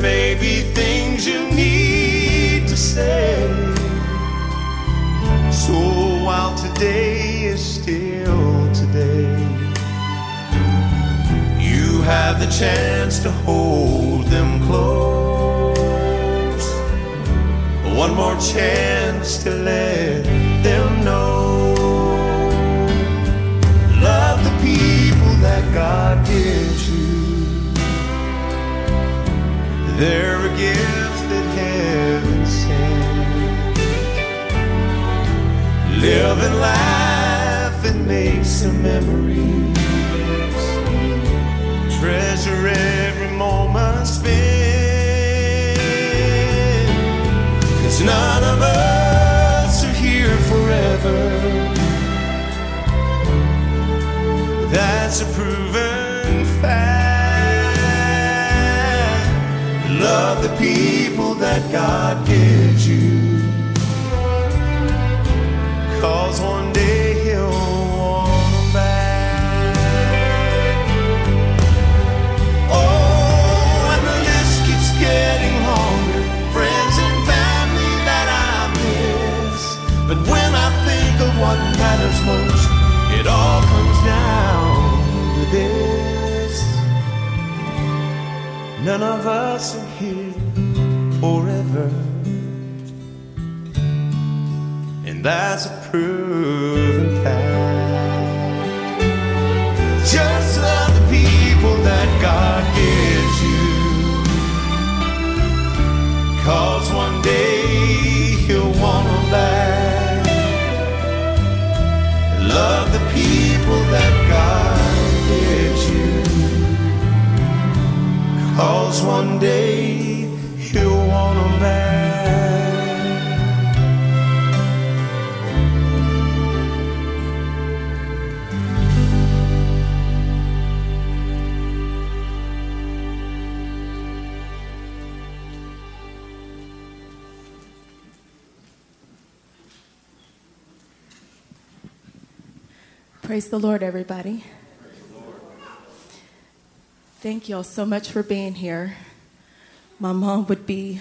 may be things you need to say. So while today is still today, you have the chance to hold them close. One more chance to let them know. They're a gift that heaven sent. Live and laugh and make some memories. Treasure every moment spent. Cause none of us are here forever. That's a proven fact. Love the people that God gives you. Cause one day he'll want them back. Oh, and the list keeps getting longer. Friends and family that I miss. But when I think of what matters most, it all comes down to this. None of us forever. And that's a proven fact. Just love the people that God gives you. Cause one day he'll want them back. Love the people that God gives you. Cause one day Praise the Lord, everybody. Thank you all so much for being here. My mom would be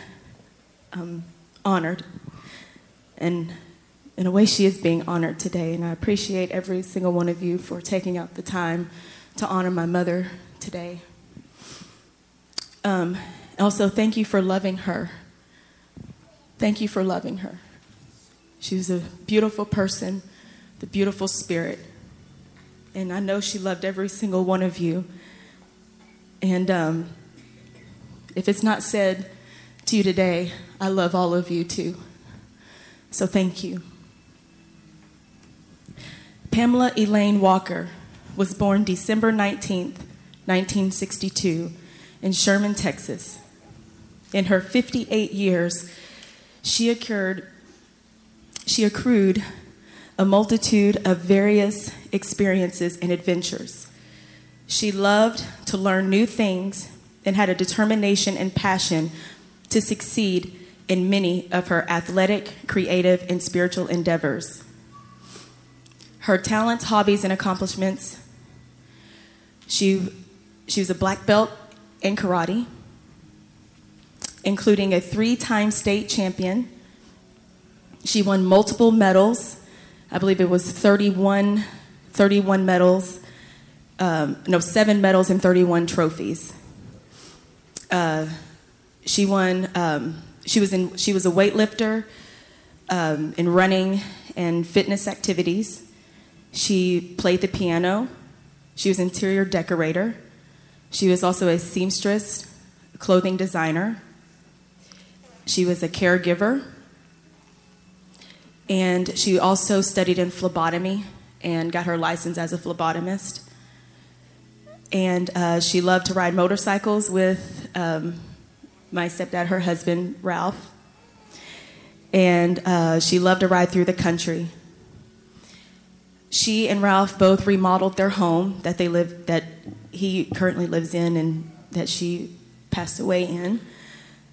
um, honored, and in a way, she is being honored today. And I appreciate every single one of you for taking out the time to honor my mother today. Um, also, thank you for loving her. Thank you for loving her. She was a beautiful person, the beautiful spirit. And I know she loved every single one of you. And um, if it's not said to you today, I love all of you too. So thank you. Pamela Elaine Walker was born December 19th, 1962, in Sherman, Texas. In her 58 years, she occurred, she accrued a multitude of various experiences and adventures. She loved to learn new things and had a determination and passion to succeed in many of her athletic, creative, and spiritual endeavors. Her talents, hobbies, and accomplishments she, she was a black belt in karate, including a three time state champion. She won multiple medals. I believe it was 31, 31 medals, um, no, seven medals and 31 trophies. Uh, she won, um, she, was in, she was a weightlifter um, in running and fitness activities. She played the piano. She was interior decorator. She was also a seamstress, clothing designer. She was a caregiver. And she also studied in phlebotomy and got her license as a phlebotomist. And uh, she loved to ride motorcycles with um, my stepdad, her husband, Ralph. And uh, she loved to ride through the country. She and Ralph both remodeled their home that they live that he currently lives in and that she passed away in.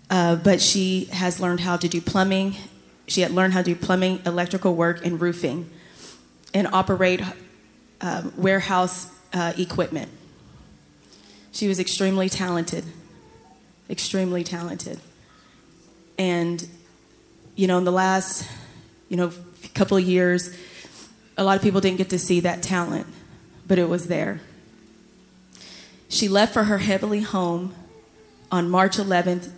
Uh, but she has learned how to do plumbing. She had learned how to do plumbing, electrical work, and roofing, and operate um, warehouse uh, equipment. She was extremely talented. extremely talented. And, you know, in the last, you know, couple of years, a lot of people didn't get to see that talent, but it was there. She left for her heavenly home on March 11th,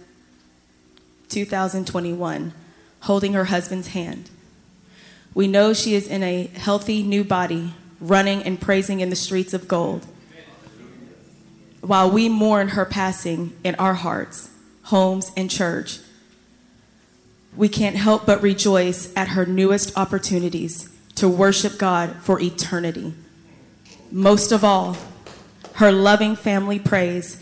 2021, holding her husband's hand. We know she is in a healthy new body, running and praising in the streets of gold. While we mourn her passing in our hearts, homes, and church, we can't help but rejoice at her newest opportunities to worship God for eternity. Most of all, her loving family praise.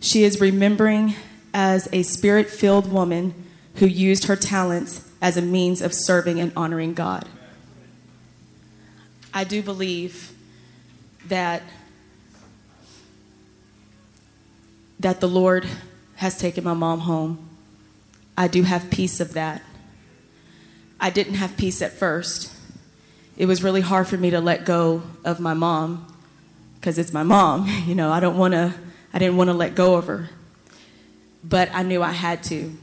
She is remembering as a spirit filled woman who used her talents as a means of serving and honoring God. I do believe that that the Lord has taken my mom home. I do have peace of that. I didn't have peace at first. It was really hard for me to let go of my mom because it's my mom. You know, I don't want to I didn't want to let go of her. But I knew I had to.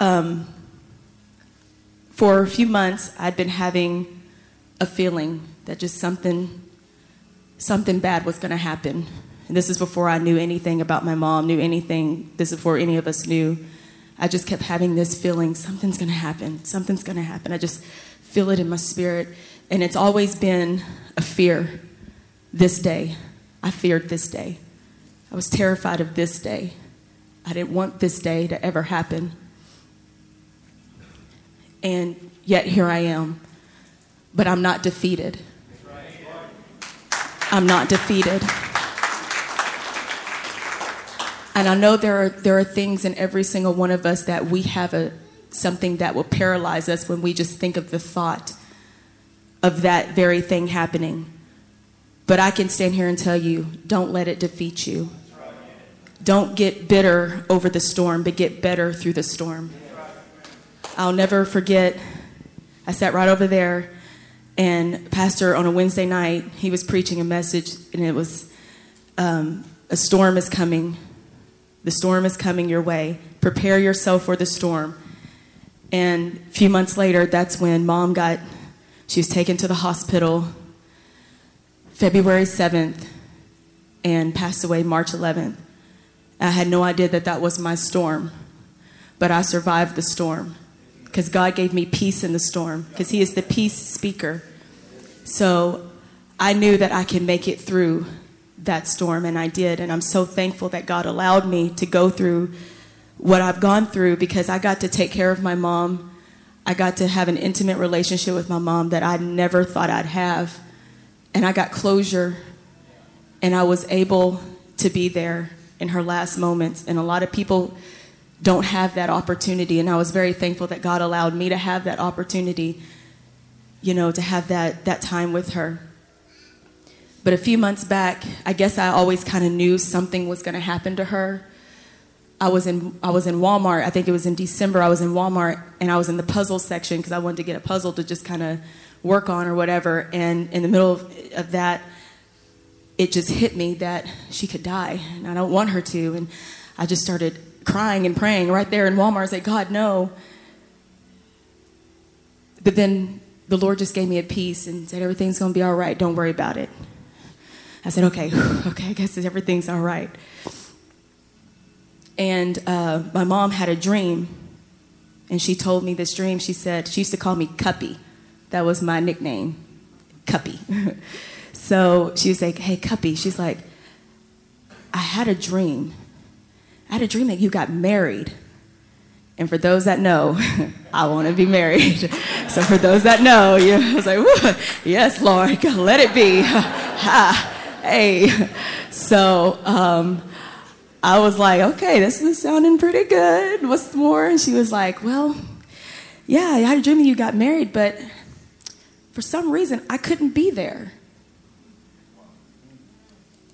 Um, for a few months, I'd been having a feeling that just something, something bad was going to happen. And this is before I knew anything about my mom, knew anything. This is before any of us knew. I just kept having this feeling something's going to happen. Something's going to happen. I just feel it in my spirit. And it's always been a fear this day. I feared this day. I was terrified of this day. I didn't want this day to ever happen. And yet here I am. But I'm not defeated. I'm not defeated. And I know there are, there are things in every single one of us that we have a, something that will paralyze us when we just think of the thought of that very thing happening. But I can stand here and tell you don't let it defeat you. Don't get bitter over the storm, but get better through the storm. I'll never forget, I sat right over there, and Pastor on a Wednesday night, he was preaching a message, and it was um, a storm is coming. The storm is coming your way. Prepare yourself for the storm. And a few months later, that's when mom got, she was taken to the hospital February 7th and passed away March 11th. I had no idea that that was my storm, but I survived the storm because God gave me peace in the storm because He is the peace speaker. So I knew that I can make it through that storm, and I did. And I'm so thankful that God allowed me to go through what I've gone through because I got to take care of my mom. I got to have an intimate relationship with my mom that I never thought I'd have and I got closure and I was able to be there in her last moments. And a lot of people don't have that opportunity. And I was very thankful that God allowed me to have that opportunity, you know, to have that, that time with her. But a few months back, I guess I always kind of knew something was going to happen to her. I was in I was in Walmart. I think it was in December. I was in Walmart and I was in the puzzle section because I wanted to get a puzzle to just kind of work on or whatever. And in the middle of, of that, it just hit me that she could die, and I don't want her to. And I just started crying and praying right there in Walmart. I said, God, no. But then the Lord just gave me a peace and said, everything's going to be all right. Don't worry about it. I said, okay, okay, I guess everything's all right. And uh, my mom had a dream, and she told me this dream. She said, she used to call me Cuppy. That was my nickname, Cuppy. so she was like, hey, Cuppy. She's like, I had a dream. I had a dream that you got married. And for those that know, I want to be married. So for those that know, I was like, yes, Lord, let it be. ha, hey. So um, I was like, okay, this is sounding pretty good. What's more? And she was like, well, yeah, I had a dream that you got married, but for some reason, I couldn't be there.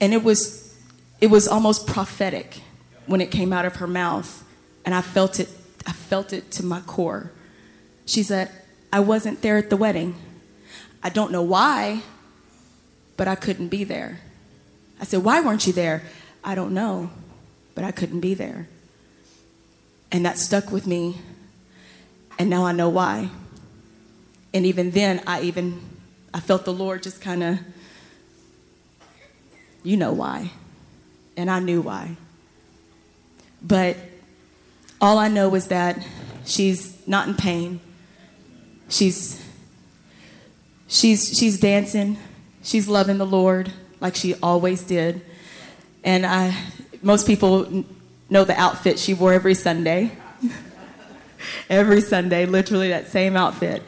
And it was, it was almost prophetic when it came out of her mouth. And I felt it, I felt it to my core. She said, I wasn't there at the wedding. I don't know why, but I couldn't be there. I said, Why weren't you there? I don't know, but I couldn't be there. And that stuck with me, and now I know why. And even then, I even I felt the Lord just kind of, you know why, and I knew why. But all I know is that she's not in pain. She's she's she's dancing. She's loving the Lord like she always did. And I most people know the outfit she wore every Sunday. every Sunday, literally that same outfit.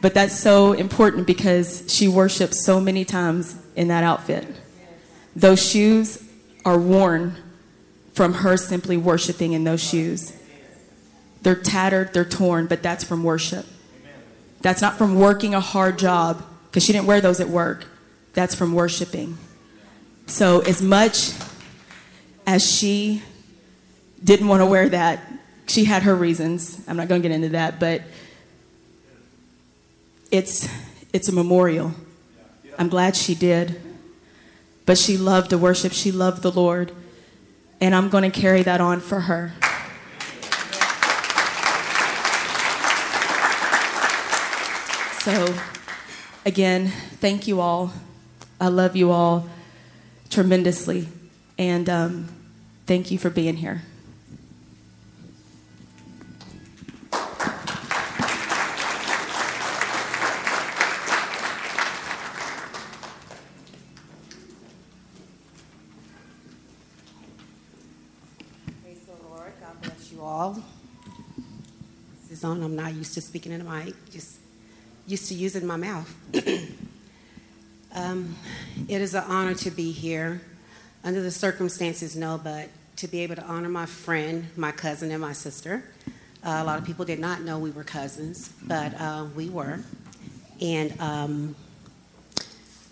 But that's so important because she worships so many times in that outfit. Those shoes are worn from her simply worshiping in those shoes. They're tattered, they're torn, but that's from worship. That's not from working a hard job, because she didn't wear those at work. That's from worshiping. So, as much as she didn't want to wear that, she had her reasons. I'm not going to get into that, but it's, it's a memorial. I'm glad she did. But she loved to worship, she loved the Lord. And I'm going to carry that on for her. So, again, thank you all. I love you all tremendously. And um, thank you for being here. On. I'm not used to speaking in a mic, just used to using my mouth. um, it is an honor to be here. Under the circumstances, no, but to be able to honor my friend, my cousin, and my sister. Uh, a lot of people did not know we were cousins, but uh, we were. And um,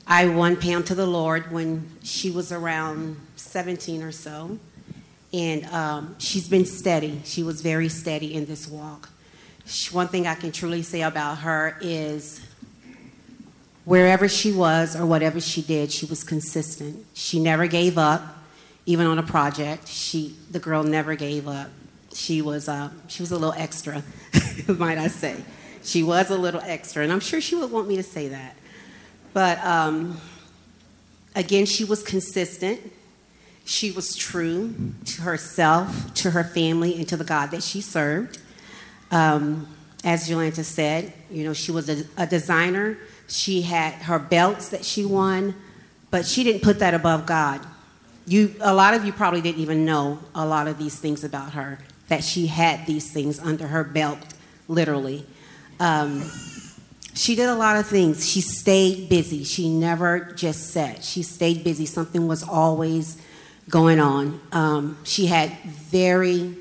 I won Pam to the Lord when she was around 17 or so. And um, she's been steady. She was very steady in this walk one thing I can truly say about her is wherever she was or whatever she did, she was consistent. She never gave up, even on a project. She, the girl, never gave up. She was, uh, she was a little extra, might I say. She was a little extra, and I'm sure she would want me to say that. But um, again, she was consistent. She was true to herself, to her family, and to the God that she served. Um, as Jolanta said, you know, she was a, a designer. She had her belts that she won, but she didn't put that above God. You, a lot of you probably didn't even know a lot of these things about her, that she had these things under her belt, literally. Um, she did a lot of things. She stayed busy. She never just sat. She stayed busy. Something was always going on. Um, she had very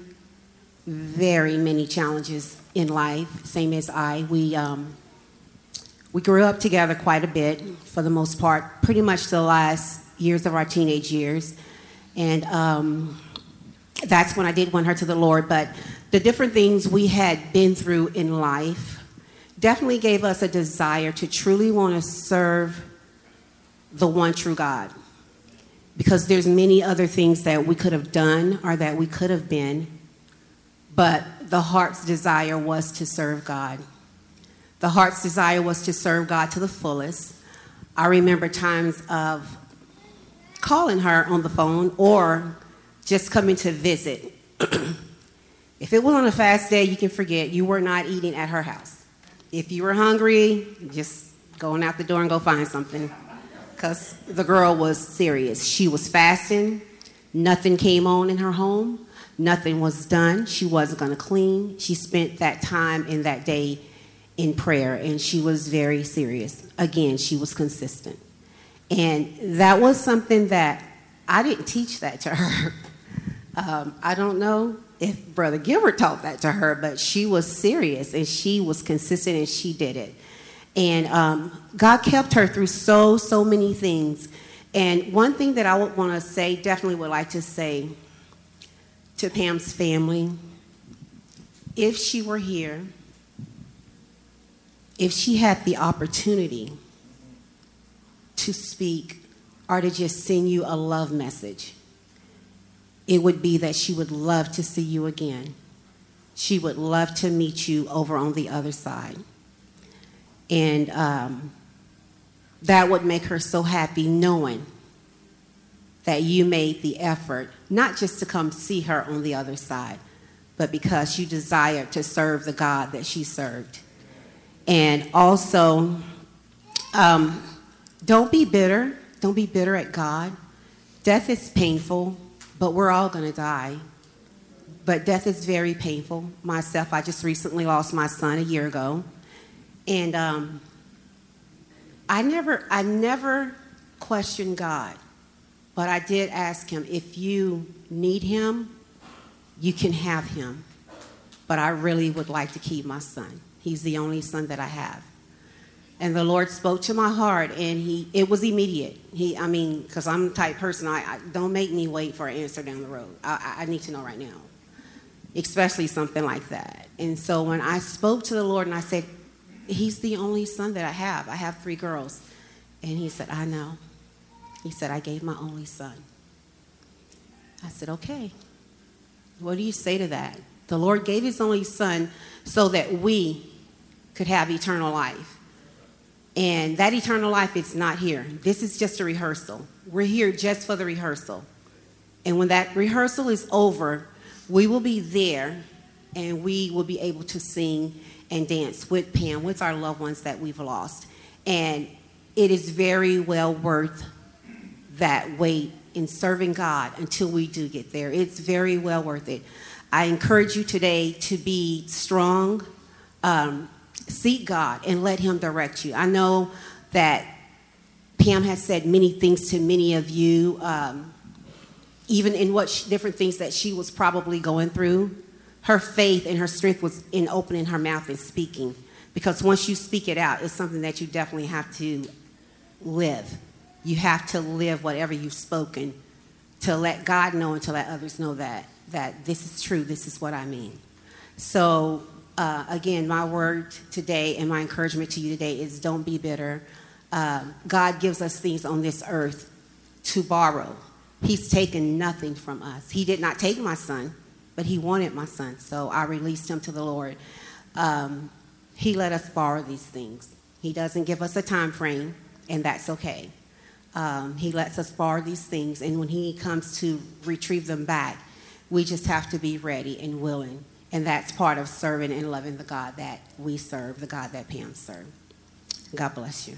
very many challenges in life, same as I. We, um, we grew up together quite a bit, for the most part, pretty much the last years of our teenage years. And um, that's when I did win her to the Lord. But the different things we had been through in life definitely gave us a desire to truly want to serve the one true God. Because there's many other things that we could have done or that we could have been but the heart's desire was to serve God. The heart's desire was to serve God to the fullest. I remember times of calling her on the phone or just coming to visit. if it was on a fast day, you can forget you were not eating at her house. If you were hungry, just going out the door and go find something. Because the girl was serious. She was fasting, nothing came on in her home. Nothing was done. She wasn't going to clean. She spent that time in that day in prayer, and she was very serious. Again, she was consistent. And that was something that I didn't teach that to her. Um, I don't know if Brother Gilbert taught that to her, but she was serious and she was consistent and she did it. And um, God kept her through so, so many things. And one thing that I would want to say, definitely would like to say, to Pam's family. If she were here, if she had the opportunity to speak or to just send you a love message, it would be that she would love to see you again. She would love to meet you over on the other side. And um, that would make her so happy knowing that you made the effort, not just to come see her on the other side, but because you desired to serve the God that she served. And also, um, don't be bitter. Don't be bitter at God. Death is painful, but we're all going to die. But death is very painful. Myself, I just recently lost my son a year ago. And um, I never, I never questioned God, but I did ask him, if you need him, you can have him. But I really would like to keep my son. He's the only son that I have. And the Lord spoke to my heart, and he it was immediate. He, I mean, because I'm the type person, I, I, don't make me wait for an answer down the road. I, I need to know right now, especially something like that. And so when I spoke to the Lord and I said, He's the only son that I have. I have three girls. And he said, I know. He said, I gave my only son. I said, okay. What do you say to that? The Lord gave his only son so that we could have eternal life. And that eternal life is not here. This is just a rehearsal. We're here just for the rehearsal. And when that rehearsal is over, we will be there and we will be able to sing and dance with Pam, with our loved ones that we've lost. And it is very well worth that wait in serving God until we do get there. It's very well worth it. I encourage you today to be strong, um, seek God, and let Him direct you. I know that Pam has said many things to many of you, um, even in what different things that she was probably going through her faith and her strength was in opening her mouth and speaking. Because once you speak it out, it's something that you definitely have to live. You have to live whatever you've spoken to let God know and to let others know that, that this is true, this is what I mean. So, uh, again, my word today and my encouragement to you today is don't be bitter. Uh, God gives us things on this earth to borrow. He's taken nothing from us. He did not take my son but he wanted my son, so I released him to the Lord. Um, he let us borrow these things. He doesn't give us a time frame, and that's okay. Um, he lets us borrow these things, and when he comes to retrieve them back, we just have to be ready and willing. And that's part of serving and loving the God that we serve, the God that Pam served. God bless you.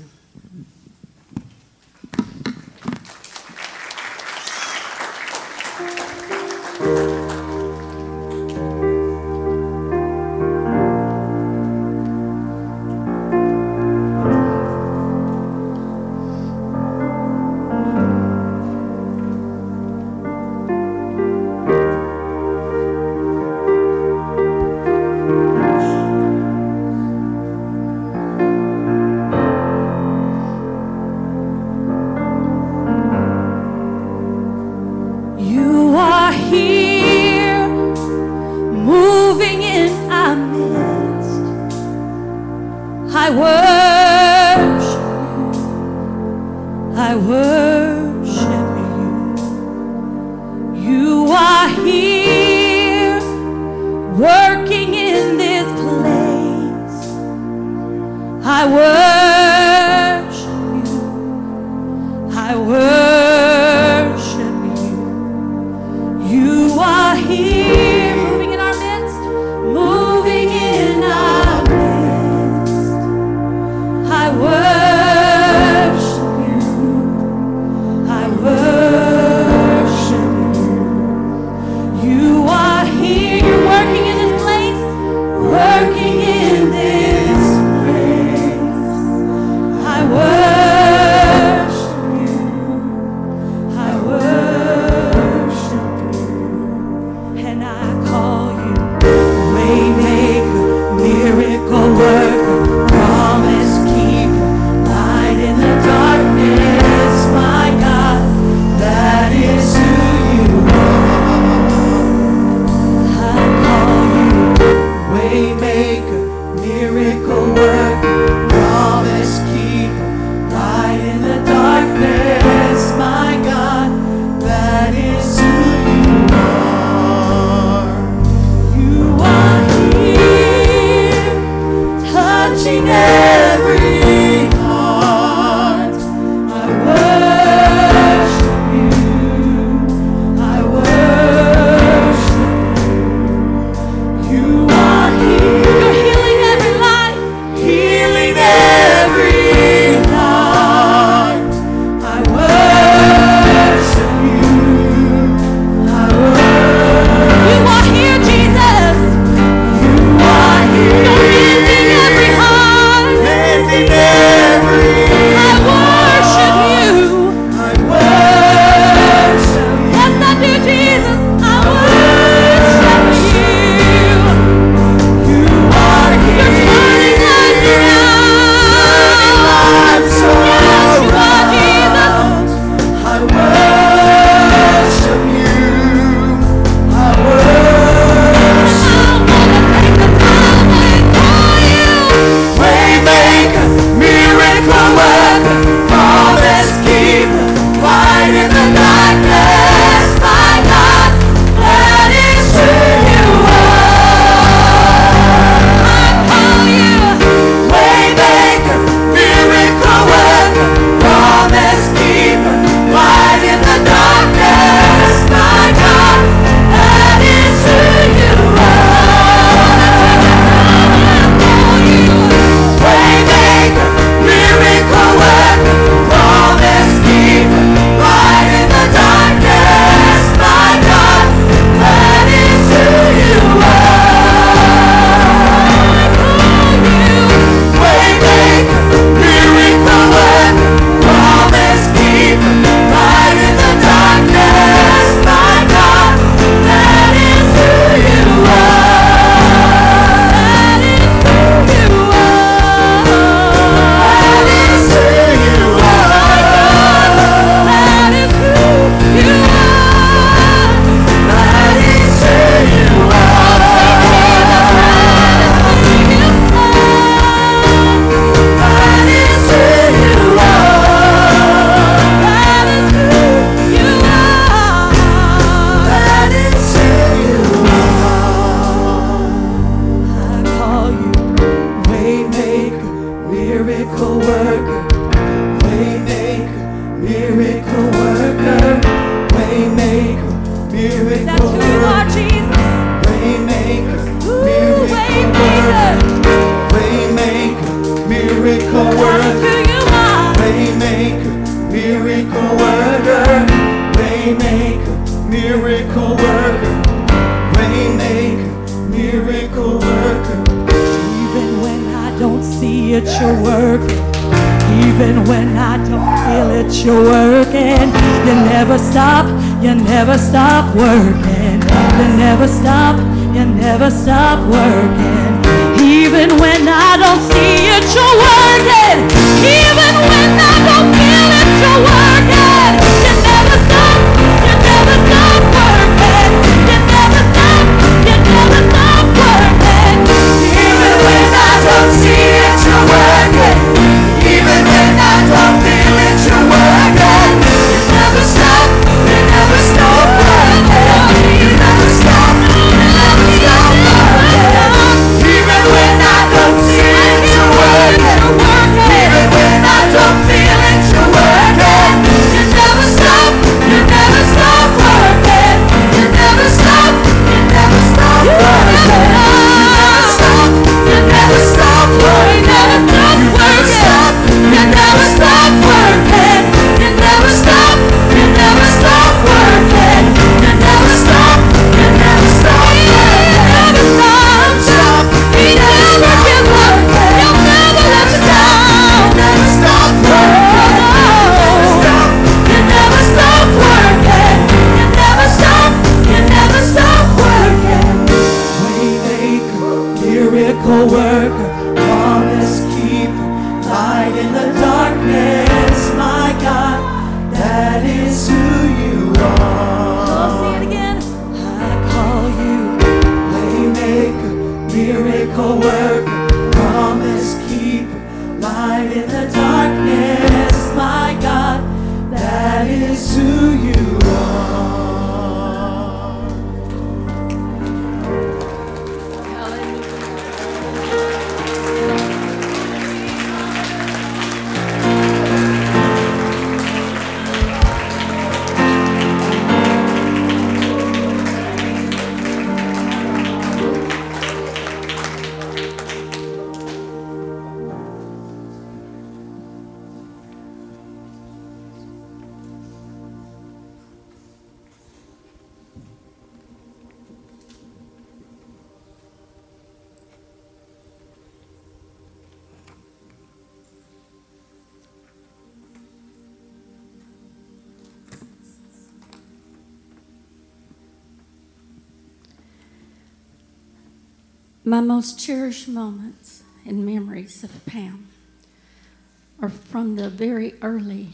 Very early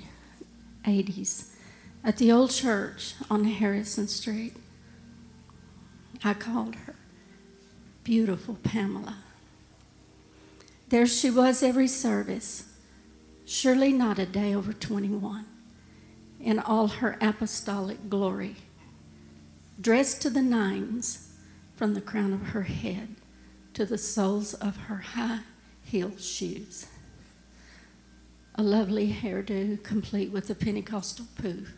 80s at the old church on Harrison Street. I called her Beautiful Pamela. There she was every service, surely not a day over 21, in all her apostolic glory, dressed to the nines from the crown of her head to the soles of her high heeled shoes. A lovely hairdo complete with a Pentecostal poof.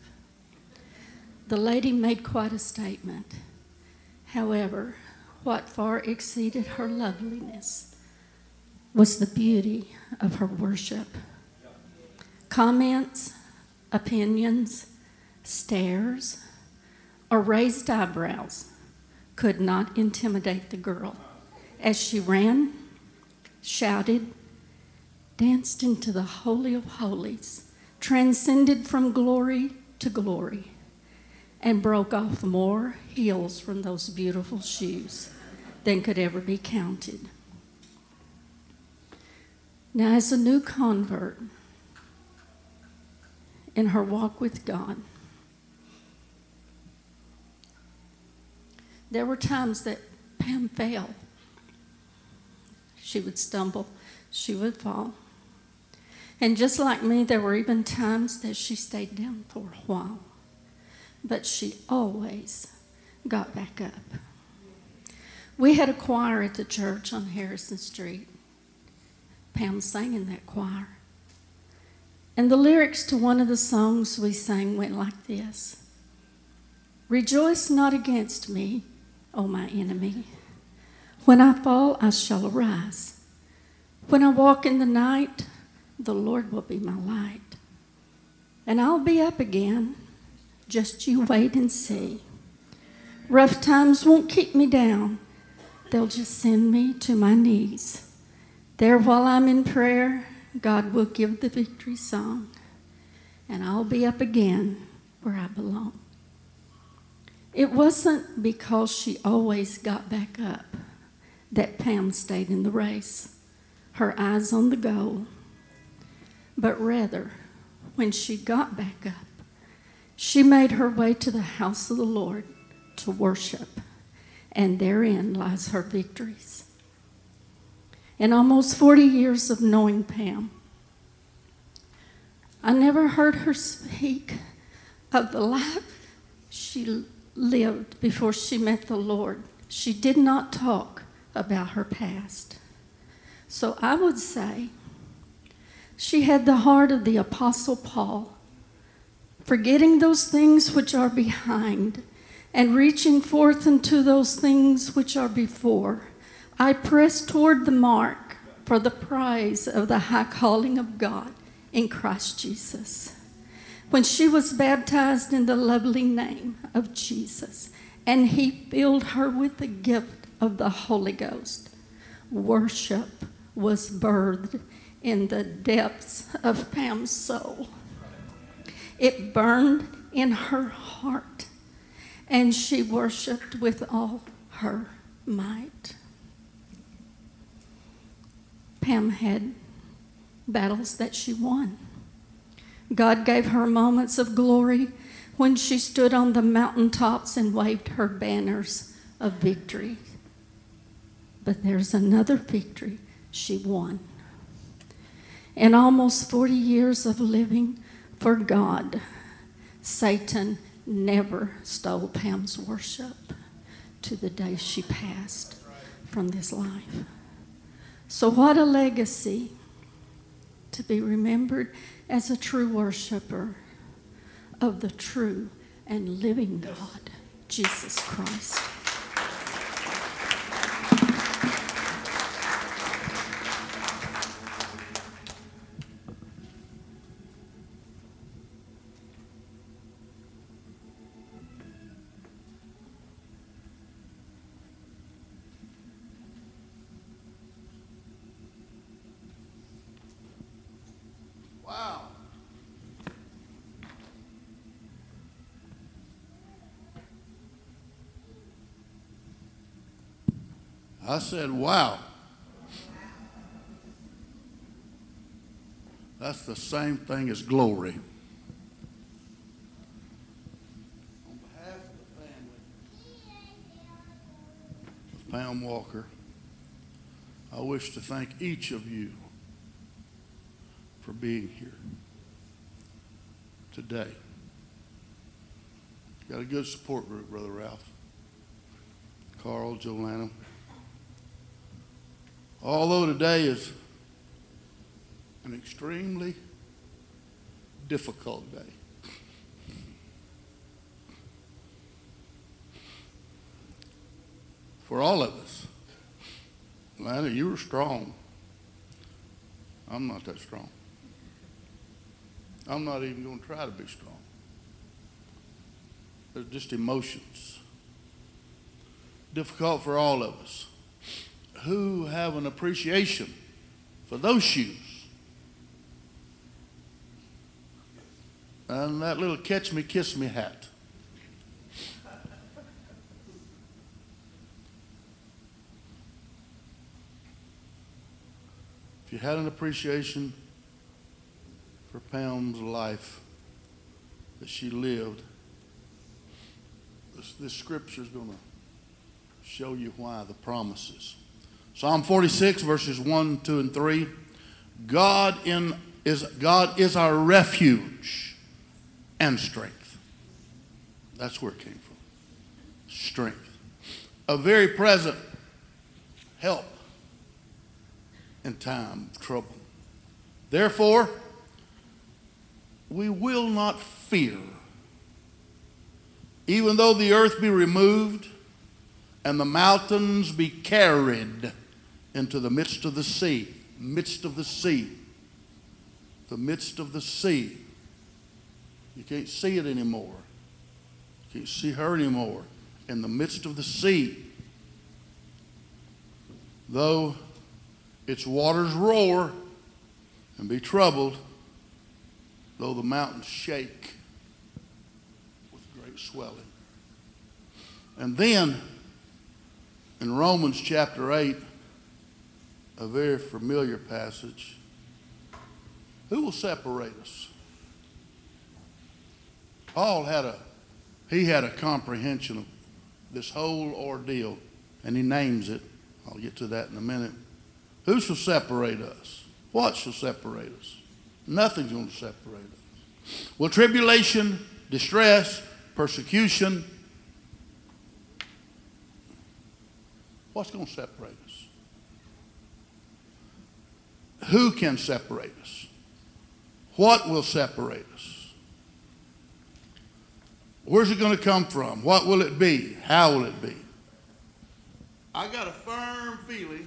The lady made quite a statement. However, what far exceeded her loveliness was the beauty of her worship. Comments, opinions, stares, or raised eyebrows could not intimidate the girl as she ran, shouted, danced into the Holy of Holies, transcended from glory to glory, and broke off more heels from those beautiful shoes than could ever be counted. Now, as a new convert in her walk with God, there were times that Pam fell. She would stumble, she would fall. And just like me, there were even times that she stayed down for a while. But she always got back up. We had a choir at the church on Harrison Street. Pam sang in that choir. And the lyrics to one of the songs we sang went like this Rejoice not against me, O my enemy. When I fall, I shall arise. When I walk in the night, the Lord will be my light. And I'll be up again. Just you wait and see. Rough times won't keep me down, they'll just send me to my knees. There, while I'm in prayer, God will give the victory song, and I'll be up again where I belong. It wasn't because she always got back up that Pam stayed in the race, her eyes on the goal, but rather, when she got back up, she made her way to the house of the Lord to worship, and therein lies her victories. In almost 40 years of knowing Pam, I never heard her speak of the life she lived before she met the Lord. She did not talk about her past. So I would say she had the heart of the Apostle Paul, forgetting those things which are behind and reaching forth into those things which are before. I press toward the mark for the prize of the high calling of God in Christ Jesus when she was baptized in the lovely name of Jesus, and he filled her with the gift of the Holy Ghost. Worship was birthed in the depths of Pam's soul. It burned in her heart, and she worshiped with all her might. Pam had battles that she won. God gave her moments of glory when she stood on the mountaintops and waved her banners of victory. But there's another victory she won. In almost 40 years of living for God, Satan never stole Pam's worship to the day she passed from this life. So, what a legacy to be remembered as a true worshiper of the true and living God, Jesus Christ. I said, wow. That's the same thing as glory. On behalf of the family of Pam Walker, I wish to thank each of you for being here today. Got a good support group, Brother Ralph. Carl, Joanna. Although today is an extremely difficult day. For all of us. Lana, you were strong. I'm not that strong. I'm not even going to try to be strong. They're just emotions. Difficult for all of us who have an appreciation for those shoes. And that little catch me, kiss me hat. If you had an appreciation for Pam's life that she lived, this, this scripture is going to show you why the promises. Psalm 46, verses 1, 2, and 3. God, in, is, God is our refuge and strength. That's where it came from. Strength. A very present help in time of trouble. Therefore, we will not fear, even though the earth be removed and the mountains be carried into the midst of the sea, midst of the sea, the midst of the sea. You can't see it anymore. You can't see her anymore. In the midst of the sea, though its waters roar and be troubled, though the mountains shake with great swelling. And then in Romans chapter 8, a very familiar passage, who will separate us? Paul had a he had a comprehension of this whole ordeal, and he names it. I'll get to that in a minute. Who shall separate us? What shall separate us? Nothing's going to separate us. Well, tribulation, distress, persecution, what's going to separate us? Who can separate us? What will separate us? Where's it going to come from? What will it be? How will it be? I got a firm feeling,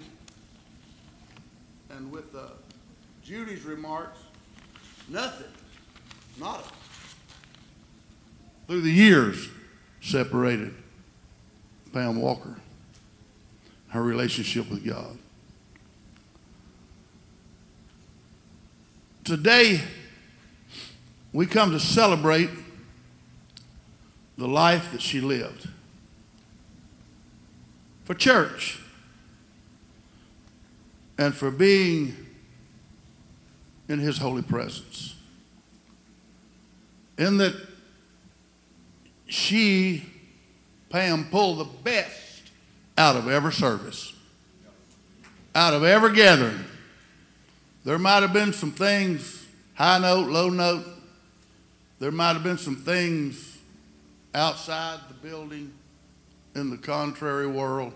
and with uh, Judy's remarks, nothing, nada, through the years separated Pam Walker, her relationship with God. Today, we come to celebrate the life that she lived for church and for being in his holy presence. In that she, Pam, pulled the best out of every service, out of every gathering. There might have been some things, high note, low note. There might have been some things outside the building in the contrary world.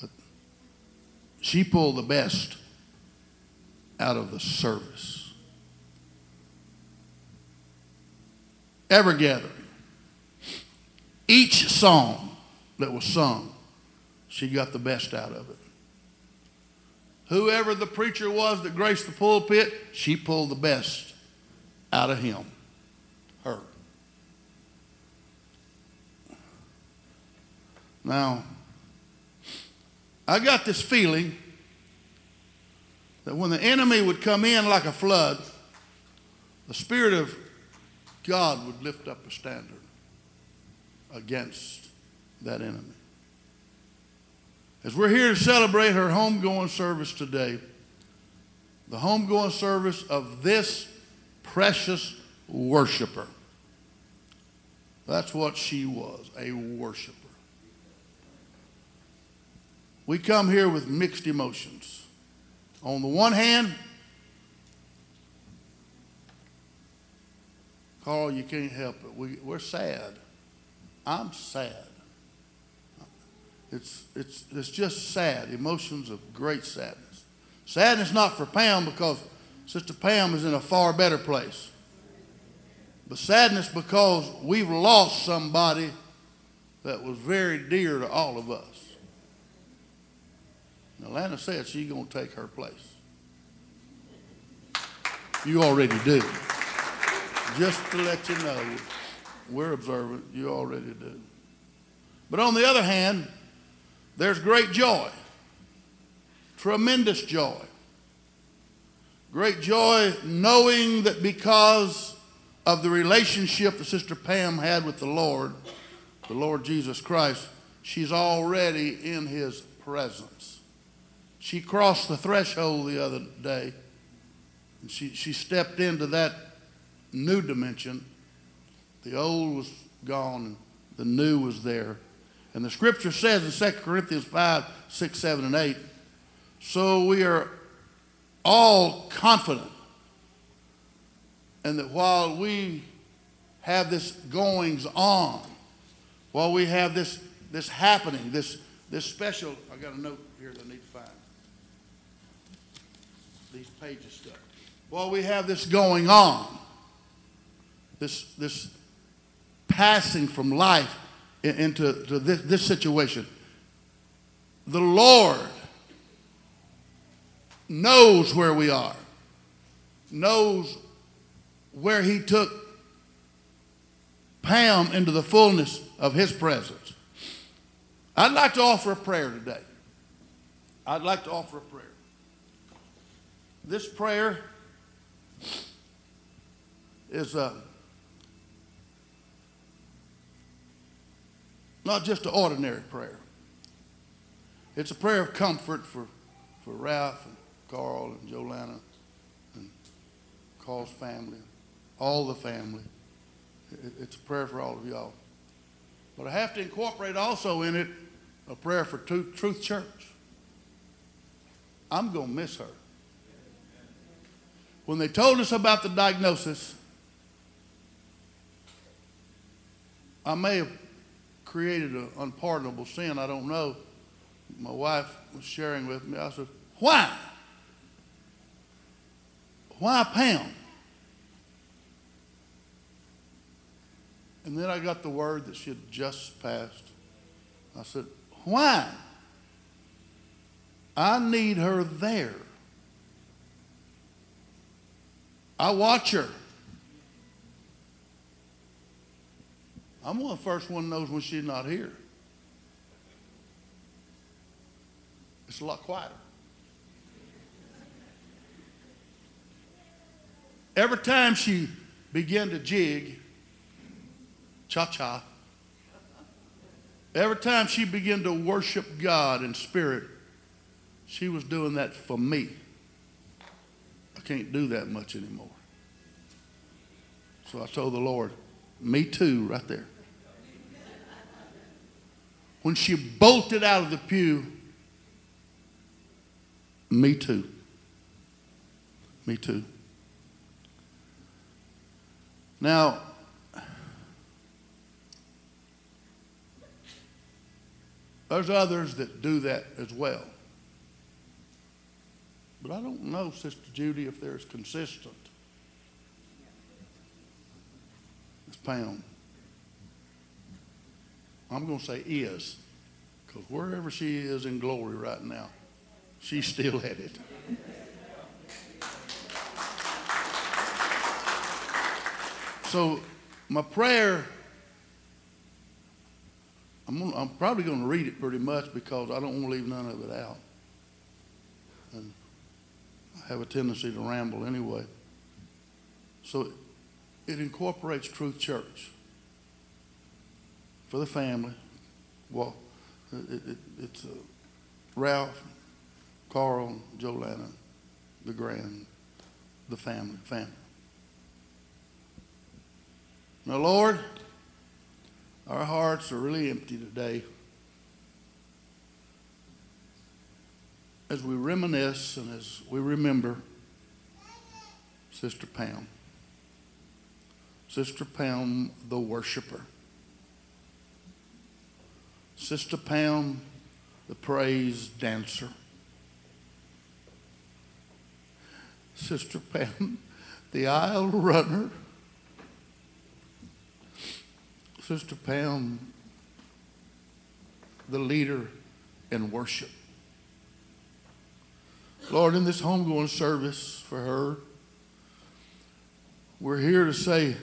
But she pulled the best out of the service. Every gathering, each song that was sung, she got the best out of it. Whoever the preacher was that graced the pulpit, she pulled the best out of him, her. Now, I got this feeling that when the enemy would come in like a flood, the Spirit of God would lift up a standard against that enemy. As we're here to celebrate her homegoing service today, the homegoing service of this precious worshiper. That's what she was, a worshiper. We come here with mixed emotions. On the one hand, Carl, you can't help it. We, we're sad. I'm sad. It's, it's, it's just sad, emotions of great sadness. Sadness not for Pam because Sister Pam is in a far better place. But sadness because we've lost somebody that was very dear to all of us. Now, Lana said she's going to take her place. You already do. Just to let you know, we're observant. You already do. But on the other hand, there's great joy, tremendous joy. Great joy knowing that because of the relationship that Sister Pam had with the Lord, the Lord Jesus Christ, she's already in his presence. She crossed the threshold the other day, and she, she stepped into that new dimension. The old was gone, and the new was there. And the scripture says in 2 Corinthians 5, 6, 7, and 8, so we are all confident. And that while we have this goings on, while we have this, this happening, this, this special, I got a note here that I need to find. These pages stuff. While we have this going on, this, this passing from life into to this, this situation. The Lord knows where we are, knows where He took Pam into the fullness of His presence. I'd like to offer a prayer today. I'd like to offer a prayer. This prayer is uh, not just an ordinary prayer. It's a prayer of comfort for, for Ralph and Carl and Jolana and Carl's family, all the family. It- It's a prayer for all of y'all. But I have to incorporate also in it a prayer for Truth, Truth Church. I'm going to miss her. When they told us about the diagnosis, I may have created an unpardonable sin. I don't know. My wife was sharing with me. I said, Why? Why Pam? And then I got the word that she had just passed. I said, Why? I need her there. I watch her. I'm one of the first one knows when she's not here. It's a lot quieter. Every time she began to jig, cha cha, every time she began to worship God in spirit, she was doing that for me. I can't do that much anymore. So I told the Lord, me too, right there. When she bolted out of the pew, me too. Me too. Now, there's others that do that as well. But I don't know, Sister Judy, if they're as consistent as Pam. I'm going to say is, because wherever she is in glory right now, she's still at it. So, my prayer, I'm, gonna, I'm probably going to read it pretty much because I don't want to leave none of it out. And I have a tendency to ramble anyway. So, it incorporates Truth Church for the family. Well, it, it, it's uh, Ralph, Carl, Jolana, the grand, the family, family. Now, Lord, our hearts are really empty today. As we reminisce and as we remember Sister Pam, Sister Pam, the worshiper. Sister Pam, the praise dancer. Sister Pam, the aisle runner. Sister Pam, the leader in worship. Lord, in this homegoing service for her, we're here to say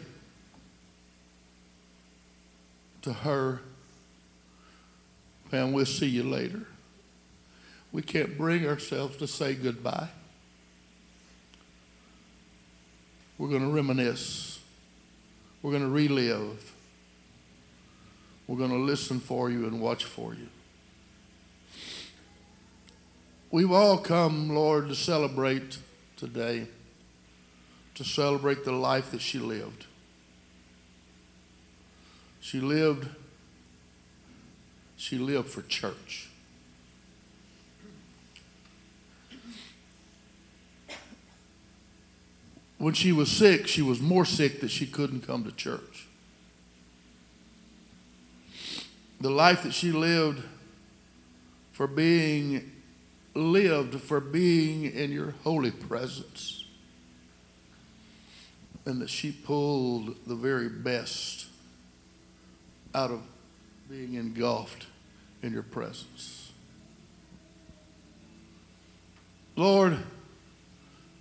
to her, Pam, we'll see you later. We can't bring ourselves to say goodbye. We're going to reminisce. We're going to relive. We're going to listen for you and watch for you. We've all come, Lord, to celebrate today, to celebrate the life that she lived. She lived, she lived for church. When she was sick, she was more sick that she couldn't come to church. The life that she lived for being lived for being in your holy presence. And that she pulled the very best out of being engulfed in your presence. Lord,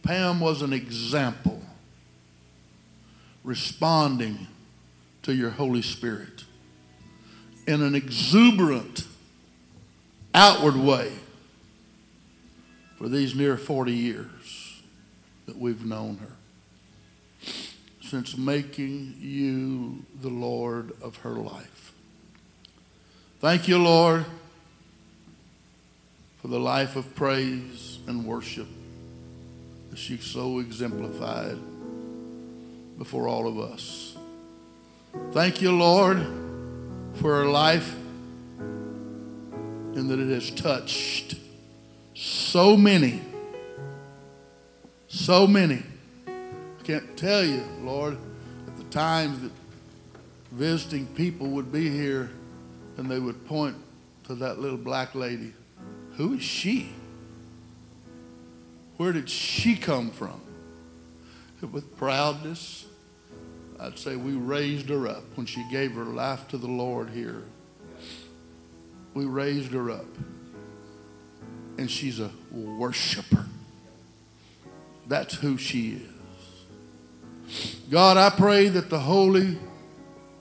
Pam was an example responding to your Holy Spirit in an exuberant, outward way for these near 40 years that we've known her, since making you the Lord of her life. Thank you, Lord, for the life of praise and worship that she so exemplified before all of us. Thank you, Lord, for her life and that it has touched so many, so many. I can't tell you, Lord, at the times that visiting people would be here and they would point to that little black lady. Who is she? Where did she come from? With proudness, I'd say we raised her up when she gave her life to the Lord here. We raised her up. And she's a worshiper. That's who she is. God, I pray that the holy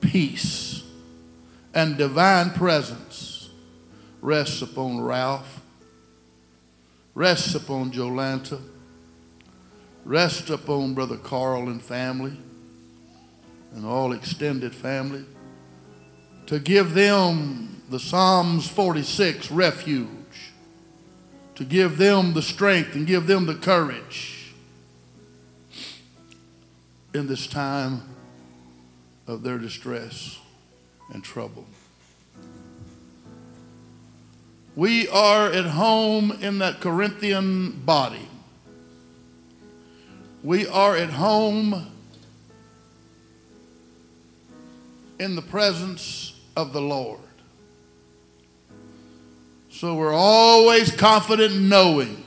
peace and divine presence rests upon Ralph, rests upon Jolanta, rests upon Brother Carl and family and all extended family, to give them the Psalms 46 refuge, to give them the strength and give them the courage in this time of their distress and trouble. We are at home in that Corinthian body. We are at home in the presence of the Lord. So we're always confident knowing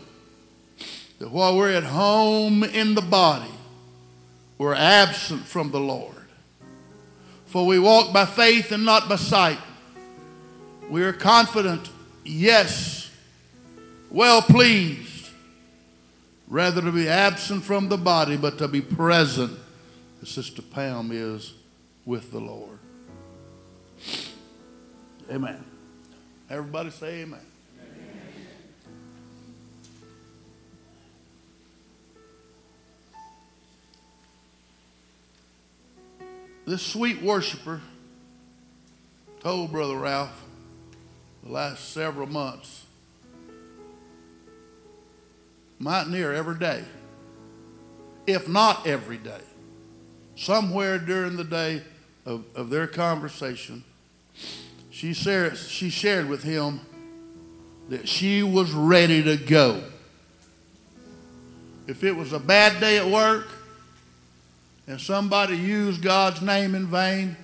that while we're at home in the body, we're absent from the Lord. For we walk by faith and not by sight. We are confident, yes, well pleased, rather to be absent from the body, but to be present, as Sister Pam is with the Lord. Amen. Everybody say amen. This sweet worshiper told Brother Ralph the last several months, might near every day, if not every day, somewhere during the day of, of their conversation, she shared, she shared with him that she was ready to go. If it was a bad day at work and somebody used God's name in vain,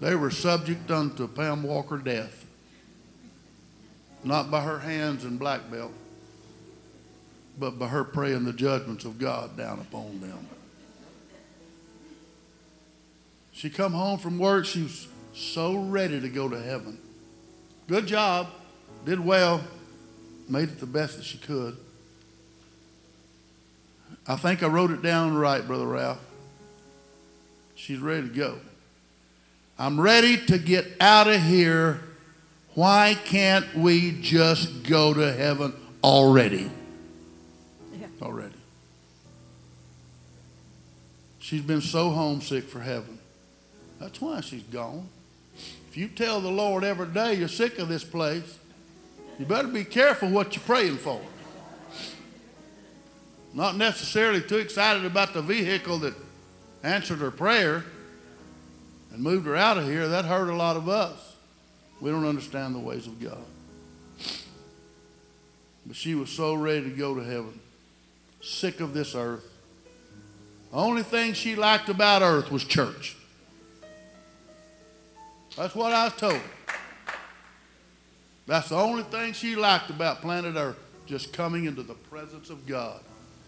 they were subject unto Pam Walker death. Not by her hands and black belt, but by her praying the judgments of God down upon them. She come home from work, she was so ready to go to heaven. Good job, did well, made it the best that she could. I think I wrote it down right, Brother Ralph. She's ready to go. I'm ready to get out of here. Why can't we just go to heaven already? Yeah. Already. She's been so homesick for heaven. That's why she's gone. If you tell the Lord every day you're sick of this place, you better be careful what you're praying for. Not necessarily too excited about the vehicle that answered her prayer and moved her out of here. That hurt a lot of us. We don't understand the ways of God. But she was so ready to go to heaven, sick of this earth. The only thing she liked about earth was church. That's what I was told. That's the only thing she liked about planet Earth, just coming into the presence of God.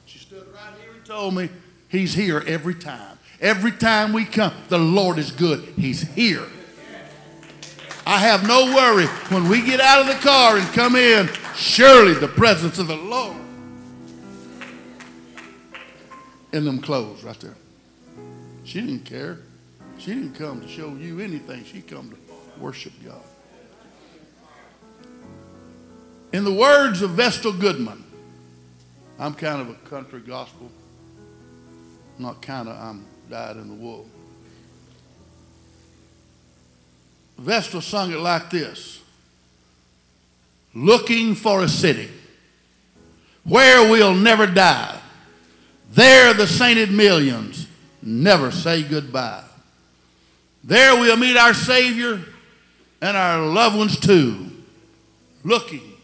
She stood right here and told me, He's here every time. Every time we come, the Lord is good. He's here. I have no worry. When we get out of the car and come in, surely the presence of the Lord in them clothes right there. She didn't care. She didn't come to show you anything. She come to worship God. In the words of Vestal Goodman, I'm kind of a country gospel. Not kind of, I'm um, dyed in the wool. Vestal sung it like this Looking for a city where we'll never die. There the sainted millions never say goodbye. There we'll meet our Savior and our loved ones too, looking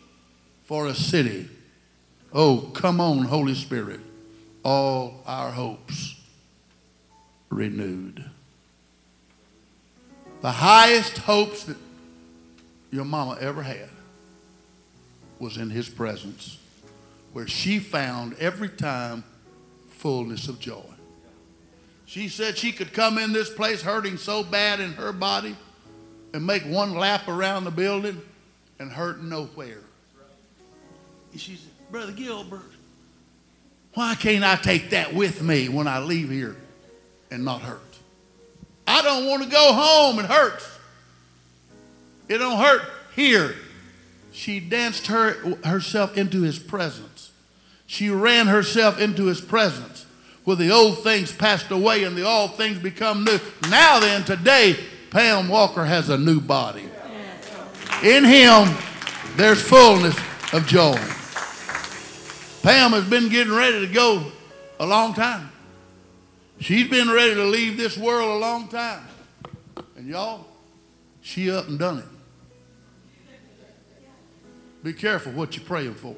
for a city. Oh, come on, Holy Spirit, all our hopes renewed. The highest hopes that your mama ever had was in his presence, where she found every time fullness of joy. She said she could come in this place hurting so bad in her body and make one lap around the building and hurt nowhere. And she said, Brother Gilbert, why can't I take that with me when I leave here and not hurt? I don't want to go home. It hurts. It don't hurt here. She danced her, herself into his presence. She ran herself into his presence where the old things passed away and the all things become new. Now then, today, Pam Walker has a new body. In him, there's fullness of joy. Pam has been getting ready to go a long time. She's been ready to leave this world a long time. And y'all, she up and done it. Be careful what you're praying for.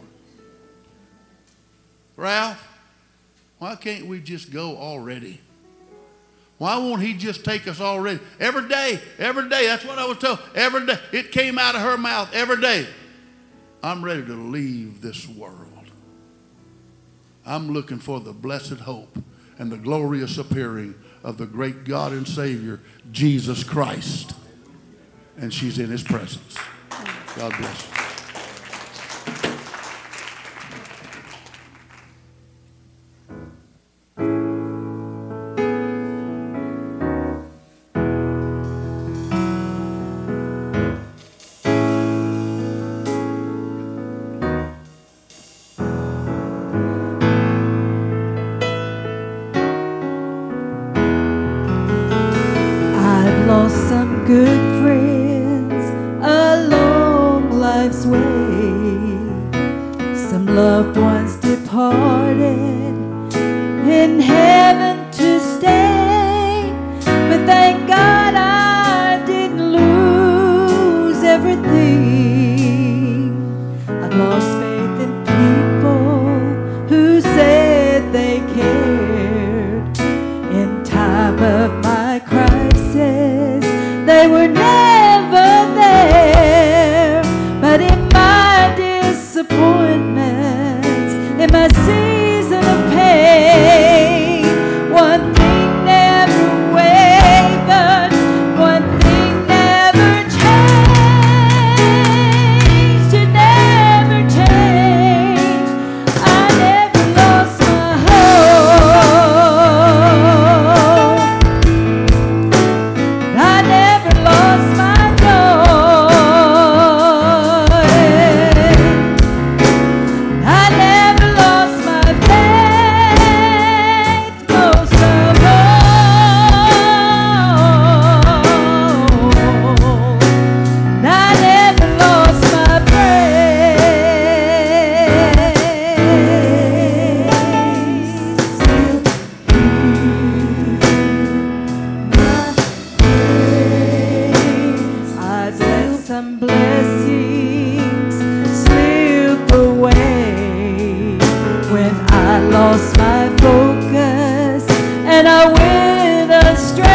Ralph, why can't we just go already? Why won't he just take us already? Every day, every day. That's what I was told. Every day. It came out of her mouth every day. I'm ready to leave this world. I'm looking for the blessed hope and the glorious appearing of the great God and Savior, Jesus Christ. And she's in his presence. God bless you. And I went astray.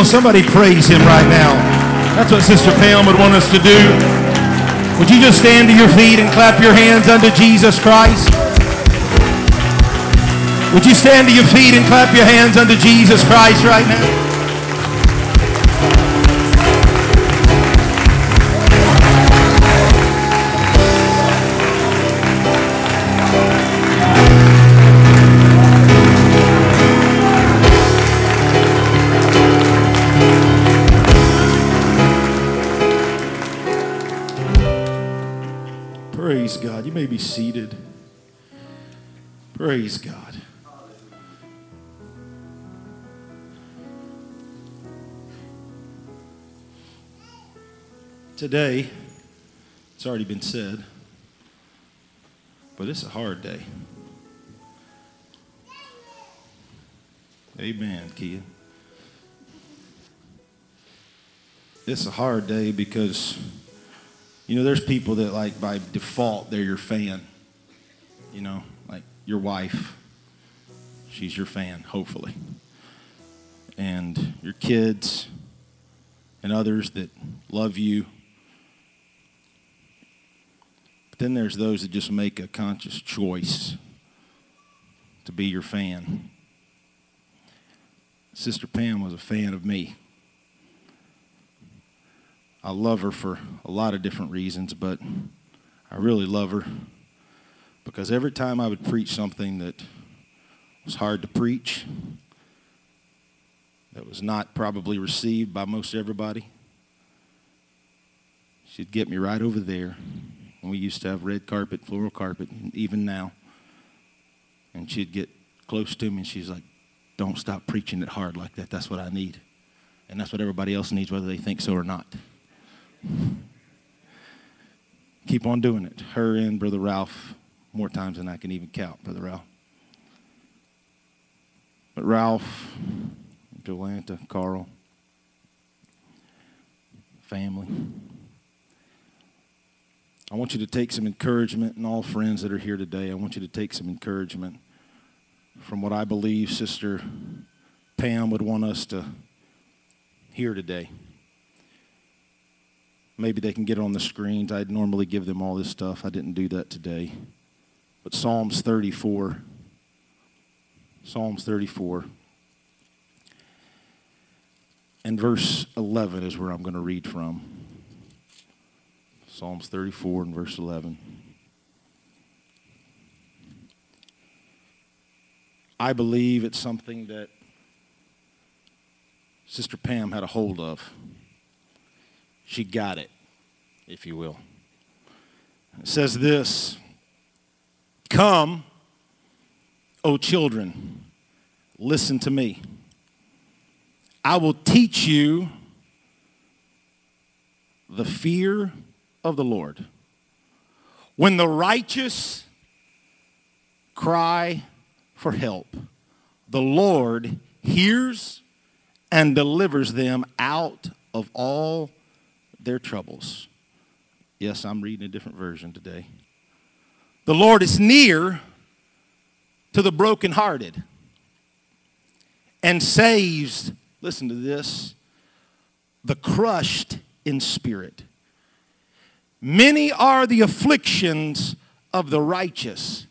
on, somebody praise him right now. That's what Sister Pam would want us to do. Would you just stand to your feet and clap your hands unto Jesus Christ? Would you stand to your feet and clap your hands unto Jesus Christ right now? been said, but it's a hard day. Amen, Kia. It's a hard day because, you know, there's people that, like, by default, they're your fan. You know, like your wife, she's your fan, hopefully. And your kids and others that love you then there's those that just make a conscious choice to be your fan. Sister Pam was a fan of me. I love her for a lot of different reasons, but I really love her because every time I would preach something that was hard to preach, that was not probably received by most everybody, she'd get me right over there we used to have red carpet, floral carpet, even now. And she'd get close to me and she's like, Don't stop preaching it hard like that. That's what I need. And that's what everybody else needs, whether they think so or not. Keep on doing it. Her and Brother Ralph, more times than I can even count, Brother Ralph. But Ralph, Jolanta, Carl, family. I want you to take some encouragement, and all friends that are here today, I want you to take some encouragement from what I believe Sister Pam would want us to hear today. Maybe they can get it on the screens. I'd normally give them all this stuff. I didn't do that today. But Psalms 34. Psalms 34. And verse 11 is where I'm going to read from. Psalms 34 and verse 11. I believe it's something that Sister Pam had a hold of. She got it, if you will. It says this Come, O children, listen to me. I will teach you the fear of the Lord. When the righteous cry for help, the Lord hears and delivers them out of all their troubles. Yes, I'm reading a different version today. The Lord is near to the brokenhearted and saves, listen to this, the crushed in spirit. Many are the afflictions of the righteous,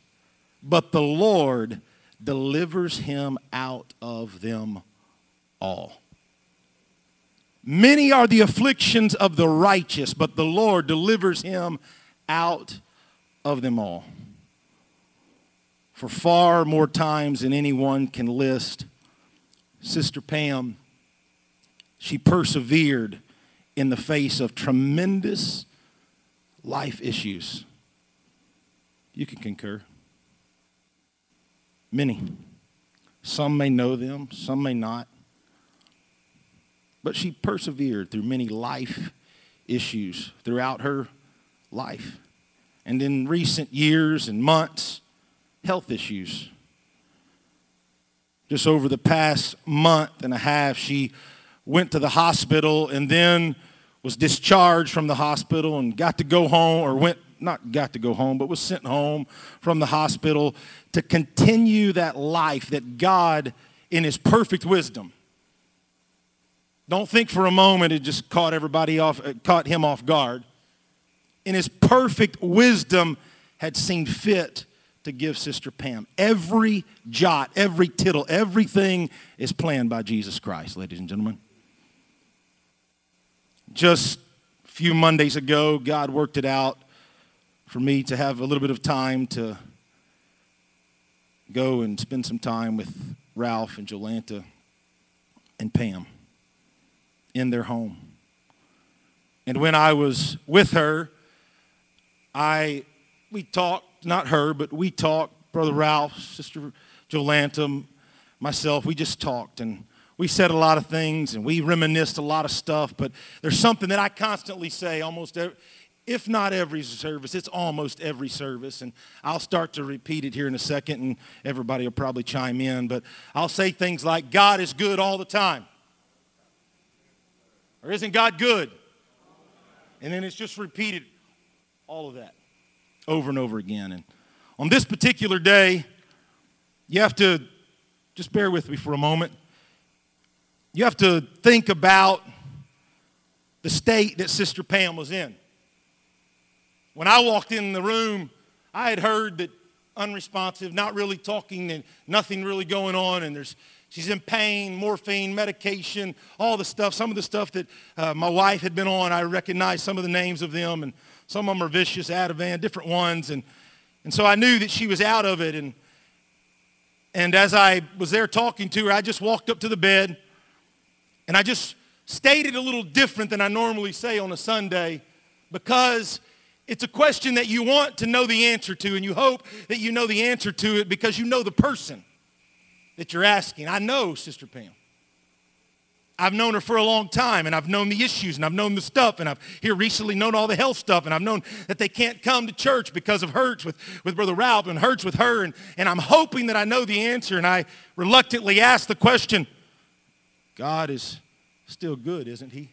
but the Lord delivers him out of them all. Many are the afflictions of the righteous, but the Lord delivers him out of them all. For far more times than anyone can list, Sister Pam, she persevered in the face of tremendous life issues. You can concur. Many. Some may know them, some may not. But she persevered through many life issues throughout her life. And in recent years and months, health issues. Just over the past month and a half, she went to the hospital and then was discharged from the hospital and got to go home, or went, not got to go home, but was sent home from the hospital to continue that life that God, in His perfect wisdom, don't think for a moment it just caught everybody off, uh, caught him off guard. In his perfect wisdom, had seen fit to give Sister Pam. Every jot, every tittle, everything is planned by Jesus Christ, ladies and gentlemen. Just a few Mondays ago, God worked it out for me to have a little bit of time to go and spend some time with Ralph and Jolanta and Pam in their home. And when I was with her, I we talked, not her, but we talked, Brother Ralph, Sister Jolanta, myself, we just talked and we said a lot of things and we reminisced a lot of stuff, but there's something that I constantly say almost every, if not every service, it's almost every service. And I'll start to repeat it here in a second, and everybody will probably chime in. But I'll say things like, God is good all the time. Or isn't God good? And then it's just repeated all of that over and over again. And on this particular day, you have to just bear with me for a moment. You have to think about the state that Sister Pam was in. When I walked in the room, I had heard that unresponsive, not really talking, and nothing really going on, and there's She's in pain, morphine, medication, all the stuff. Some of the stuff that uh, my wife had been on, I recognized some of the names of them, and some of them are vicious, Ativan, different ones. And, and so I knew that she was out of it. And, and as I was there talking to her, I just walked up to the bed, and I just stated a little different than I normally say on a Sunday because it's a question that you want to know the answer to, and you hope that you know the answer to it because you know the person that you're asking. I know Sister Pam. I've known her for a long time, and I've known the issues, and I've known the stuff, and I've here recently known all the health stuff, and I've known that they can't come to church because of hurts with, with Brother Ralph and hurts with her, and, and I'm hoping that I know the answer, and I reluctantly ask the question, God is still good, isn't he?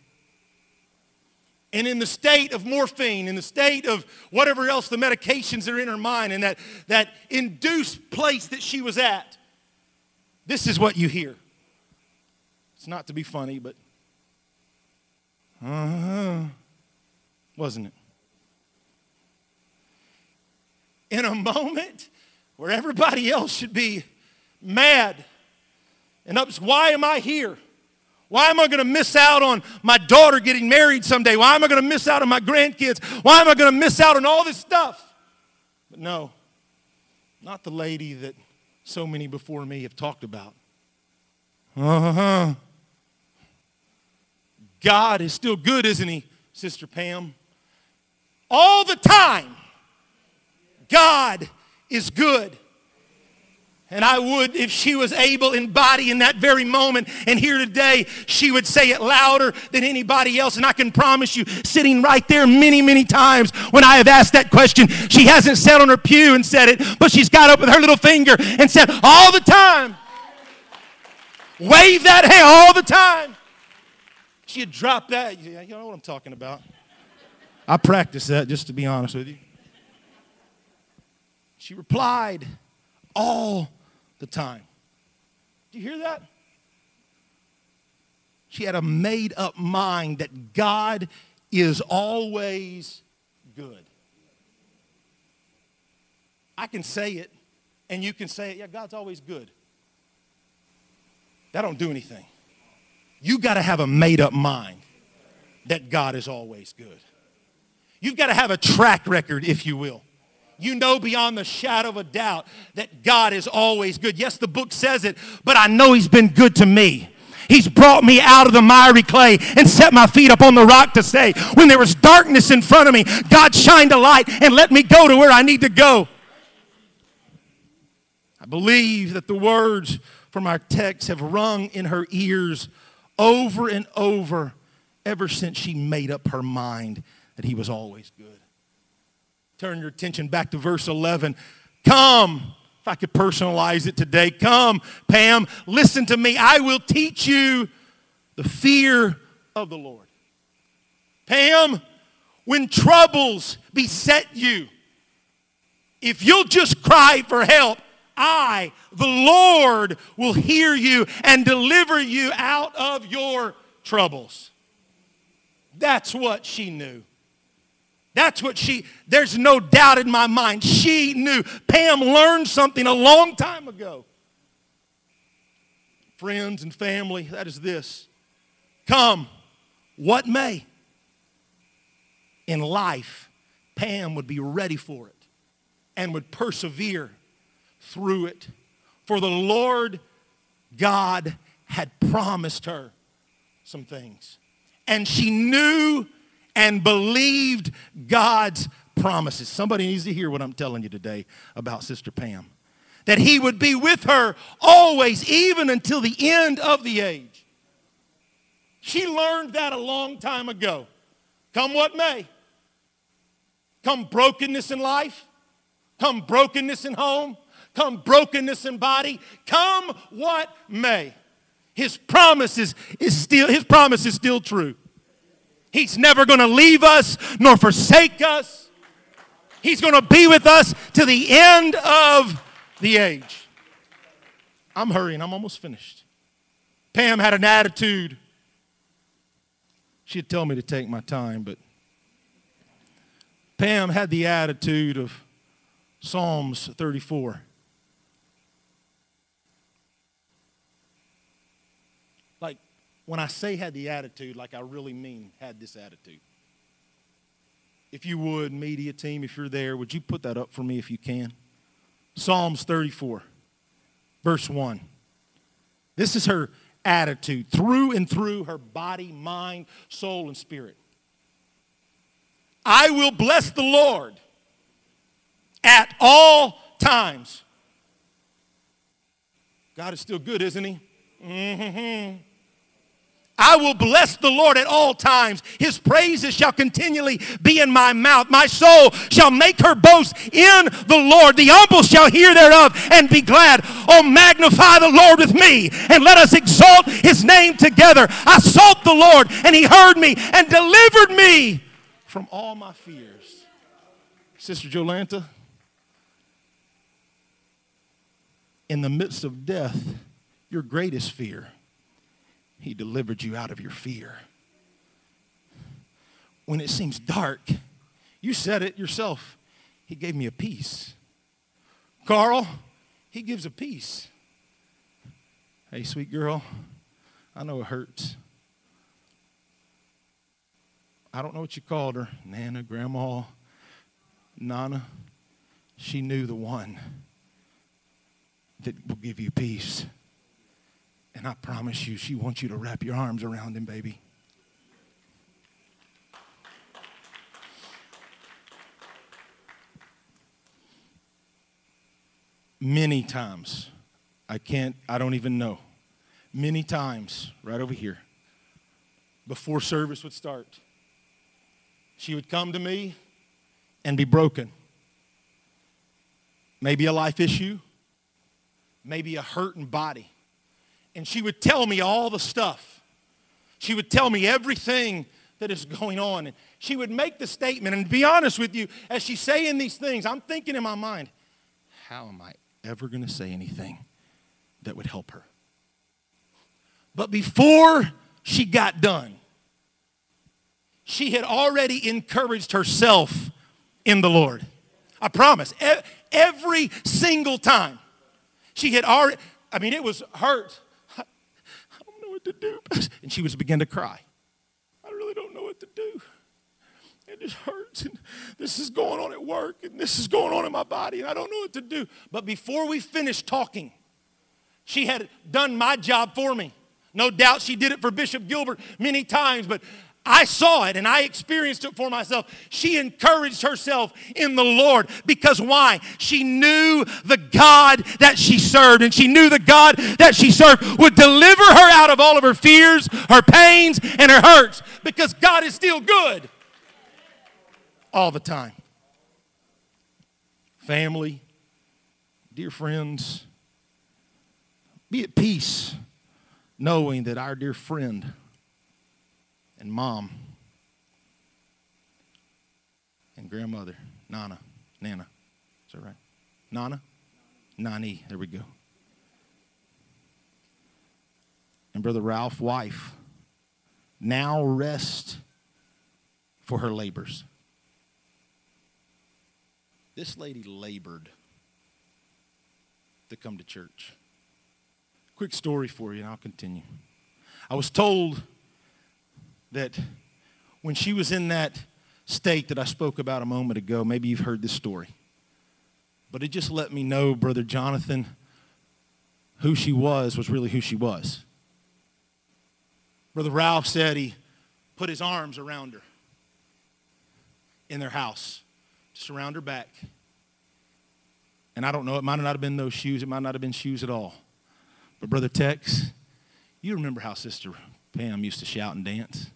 and in the state of morphine, in the state of whatever else the medications are in her mind, and that, that induced place that she was at, this is what you hear. It's not to be funny, but uh-huh, wasn't it? In a moment where everybody else should be mad and ups, why am I here? Why am I going to miss out on my daughter getting married someday? Why am I going to miss out on my grandkids? Why am I going to miss out on all this stuff? But no, not the lady that so many before me have talked about. Uh-huh. God is still good, isn't he, Sister Pam? All the time, God is good. And I would, if she was able in body in that very moment and here today, she would say it louder than anybody else. And I can promise you, sitting right there many, many times when I have asked that question, she hasn't sat on her pew and said it, but she's got up with her little finger and said, all the time, wave that hand all the time. She had dropped that. You know what I'm talking about. I practiced that, just to be honest with you. She replied, all the time. Do you hear that? She had a made up mind that God is always good. I can say it, and you can say it. Yeah, God's always good. That don't do anything. You got to have a made up mind that God is always good. You've got to have a track record, if you will you know beyond the shadow of a doubt that God is always good. Yes, the book says it, but I know He's been good to me. He's brought me out of the miry clay and set my feet up on the rock to say, when there was darkness in front of me, God shined a light and let me go to where I need to go. I believe that the words from our text have rung in her ears over and over ever since she made up her mind that He was always good. Turn your attention back to verse 11. Come, if I could personalize it today, come, Pam, listen to me. I will teach you the fear of the Lord. Pam, when troubles beset you, if you'll just cry for help, I, the Lord, will hear you and deliver you out of your troubles. That's what she knew. That's what she, there's no doubt in my mind. She knew. Pam learned something a long time ago. Friends and family, that is this. Come, what may. In life, Pam would be ready for it and would persevere through it. For the Lord God had promised her some things. And she knew and believed God's promises. Somebody needs to hear what I'm telling you today about Sister Pam. That he would be with her always, even until the end of the age. She learned that a long time ago. Come what may. Come brokenness in life. Come brokenness in home. Come brokenness in body. Come what may. His promise is, is still, his promise is still true. He's never going to leave us nor forsake us. He's going to be with us to the end of the age. I'm hurrying, I'm almost finished. Pam had an attitude. She'd tell me to take my time, but Pam had the attitude of Psalms 34. When I say had the attitude, like I really mean had this attitude. If you would, media team, if you're there, would you put that up for me if you can? Psalms 34, verse 1. This is her attitude through and through her body, mind, soul, and spirit. I will bless the Lord at all times. God is still good, isn't he? Mm-hmm. I will bless the Lord at all times. His praises shall continually be in my mouth. My soul shall make her boast in the Lord. The humble shall hear thereof and be glad. Oh, magnify the Lord with me and let us exalt his name together. I sought the Lord and he heard me and delivered me from all my fears. Sister Jolanta, in the midst of death, your greatest fear he delivered you out of your fear. When it seems dark, you said it yourself. He gave me a peace. Carl, he gives a peace. Hey, sweet girl, I know it hurts. I don't know what you called her Nana, Grandma, Nana. She knew the one that will give you peace. And I promise you, she wants you to wrap your arms around him, baby. Many times, I can't, I don't even know. Many times, right over here, before service would start, she would come to me and be broken. Maybe a life issue, maybe a hurting body and she would tell me all the stuff. She would tell me everything that is going on. And she would make the statement, and to be honest with you, as she's saying these things, I'm thinking in my mind, how am I ever going to say anything that would help her? But before she got done, she had already encouraged herself in the Lord. I promise. Every single time. She had already, I mean, it was hurt to do. And she was begin to cry. I really don't know what to do. It just hurts. And this is going on at work, and this is going on in my body, and I don't know what to do. But before we finished talking, she had done my job for me. No doubt she did it for Bishop Gilbert many times, but I saw it and I experienced it for myself. She encouraged herself in the Lord because why? She knew the God that she served, and she knew the God that she served would deliver her out of all of her fears, her pains, and her hurts because God is still good all the time. Family, dear friends, be at peace knowing that our dear friend and mom and grandmother, Nana, Nana. Is that right? Nana? Nani. There we go. And Brother Ralph, wife, now rest for her labors. This lady labored to come to church. Quick story for you, and I'll continue. I was told that when she was in that state that I spoke about a moment ago, maybe you've heard this story. But it just let me know, Brother Jonathan, who she was was really who she was. Brother Ralph said he put his arms around her in their house, just around her back. And I don't know, it might not have been those shoes, it might not have been shoes at all. But Brother Tex, you remember how Sister Pam used to shout and dance?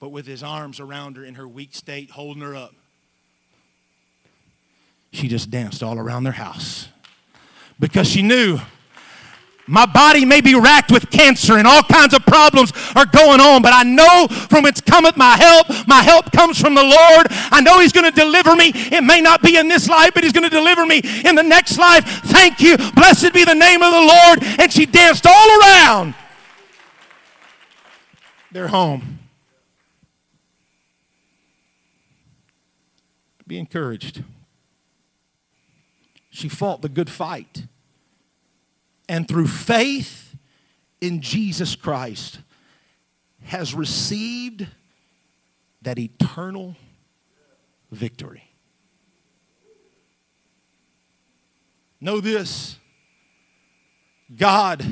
But with his arms around her in her weak state, holding her up. She just danced all around their house because she knew my body may be racked with cancer and all kinds of problems are going on, but I know from whence cometh my help. My help comes from the Lord. I know He's going to deliver me. It may not be in this life, but He's going to deliver me in the next life. Thank you. Blessed be the name of the Lord. And she danced all around their home. Be encouraged. She fought the good fight. And through faith in Jesus Christ, has received that eternal victory. Know this God,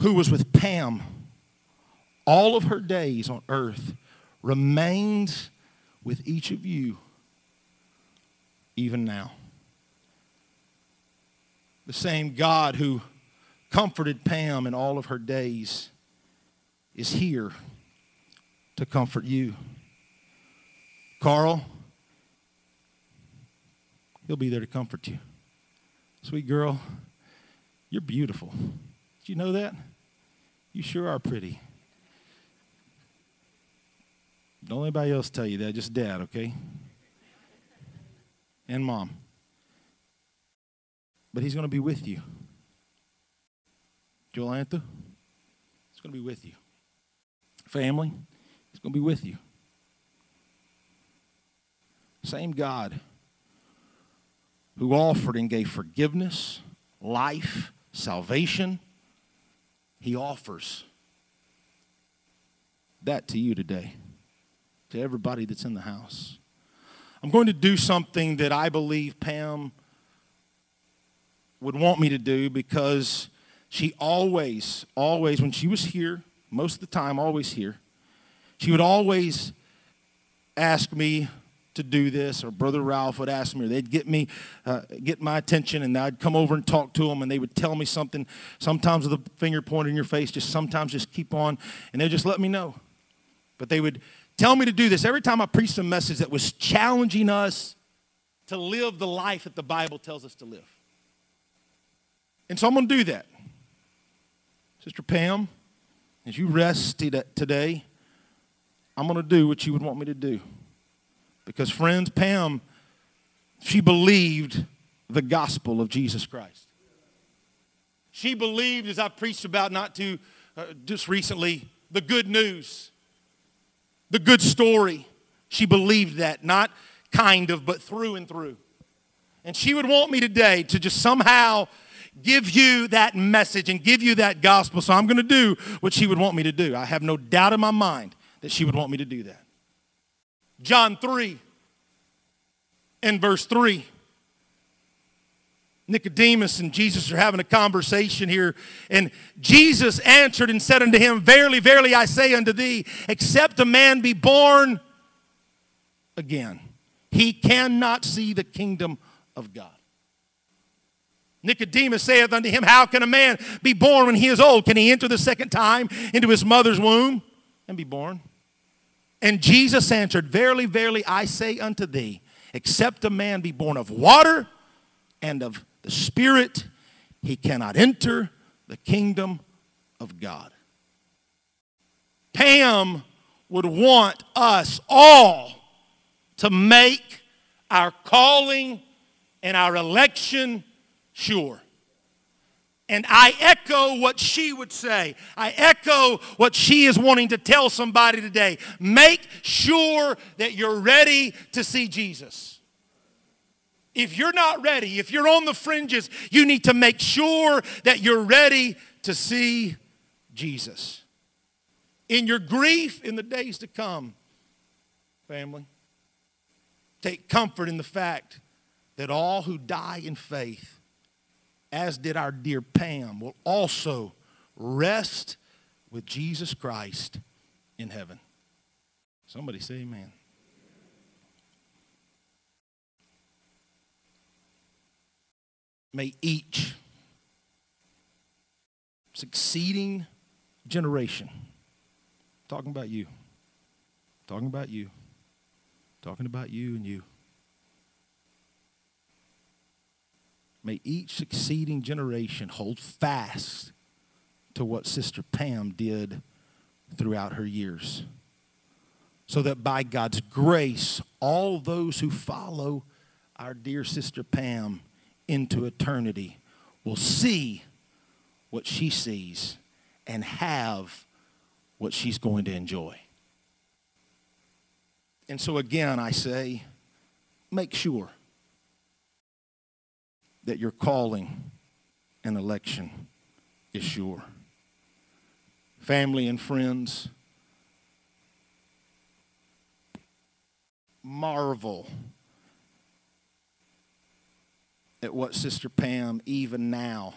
who was with Pam all of her days on earth, remains with each of you even now. The same God who comforted Pam in all of her days is here to comfort you. Carl, he'll be there to comfort you. Sweet girl, you're beautiful. Did you know that? You sure are pretty. Don't anybody else tell you that, just dad, okay? And mom. But he's going to be with you. Jolanta, he's going to be with you. Family, he's going to be with you. Same God who offered and gave forgiveness, life, salvation, he offers that to you today, to everybody that's in the house. I'm going to do something that I believe Pam would want me to do because she always, always, when she was here, most of the time, always here, she would always ask me to do this, or Brother Ralph would ask me, or they'd get me, uh, get my attention, and I'd come over and talk to them, and they would tell me something, sometimes with a finger pointed in your face, just sometimes just keep on, and they'd just let me know. But they would tell me to do this every time I preached a message that was challenging us to live the life that the Bible tells us to live. And so I'm going to do that. Sister Pam, as you rest today, I'm going to do what you would want me to do. Because, friends, Pam, she believed the gospel of Jesus Christ. She believed, as I preached about not too uh, just recently, the good news, the good story. She believed that, not kind of, but through and through. And she would want me today to just somehow give you that message and give you that gospel. So I'm going to do what she would want me to do. I have no doubt in my mind that she would want me to do that. John 3 and verse 3. Nicodemus and Jesus are having a conversation here. And Jesus answered and said unto him, Verily, verily, I say unto thee, except a man be born again, he cannot see the kingdom of God. Nicodemus saith unto him, How can a man be born when he is old? Can he enter the second time into his mother's womb and be born? And Jesus answered, Verily, verily, I say unto thee, except a man be born of water and of the Spirit, he cannot enter the kingdom of God. Pam would want us all to make our calling and our election sure. And I echo what she would say. I echo what she is wanting to tell somebody today. Make sure that you're ready to see Jesus. If you're not ready, if you're on the fringes, you need to make sure that you're ready to see Jesus. In your grief in the days to come, family, take comfort in the fact that all who die in faith as did our dear Pam, will also rest with Jesus Christ in heaven. Somebody say amen. May each succeeding generation, talking about you, talking about you, talking about you and you. May each succeeding generation hold fast to what Sister Pam did throughout her years. So that by God's grace, all those who follow our dear Sister Pam into eternity will see what she sees and have what she's going to enjoy. And so, again, I say, make sure that your calling and election is sure. family and friends, marvel at what Sister Pam even now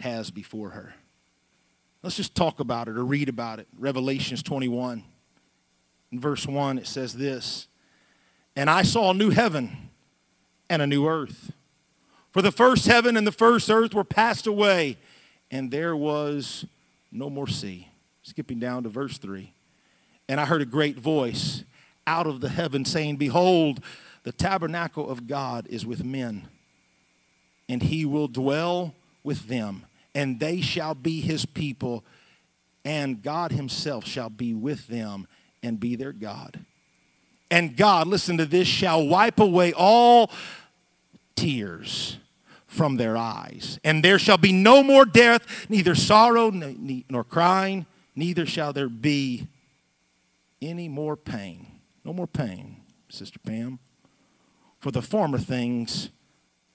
has before her. Let's just talk about it or read about it. Revelations 21. In verse 1, it says this And I saw a new heaven and a new earth. For the first heaven and the first earth were passed away, and there was no more sea. Skipping down to verse 3. And I heard a great voice out of the heaven saying, Behold, the tabernacle of God is with men, and he will dwell with them, and they shall be his people, and God himself shall be with them and be their God. And God, listen to this, shall wipe away all tears from their eyes. And there shall be no more death, neither sorrow nor crying, neither shall there be any more pain. No more pain, Sister Pam. For the former things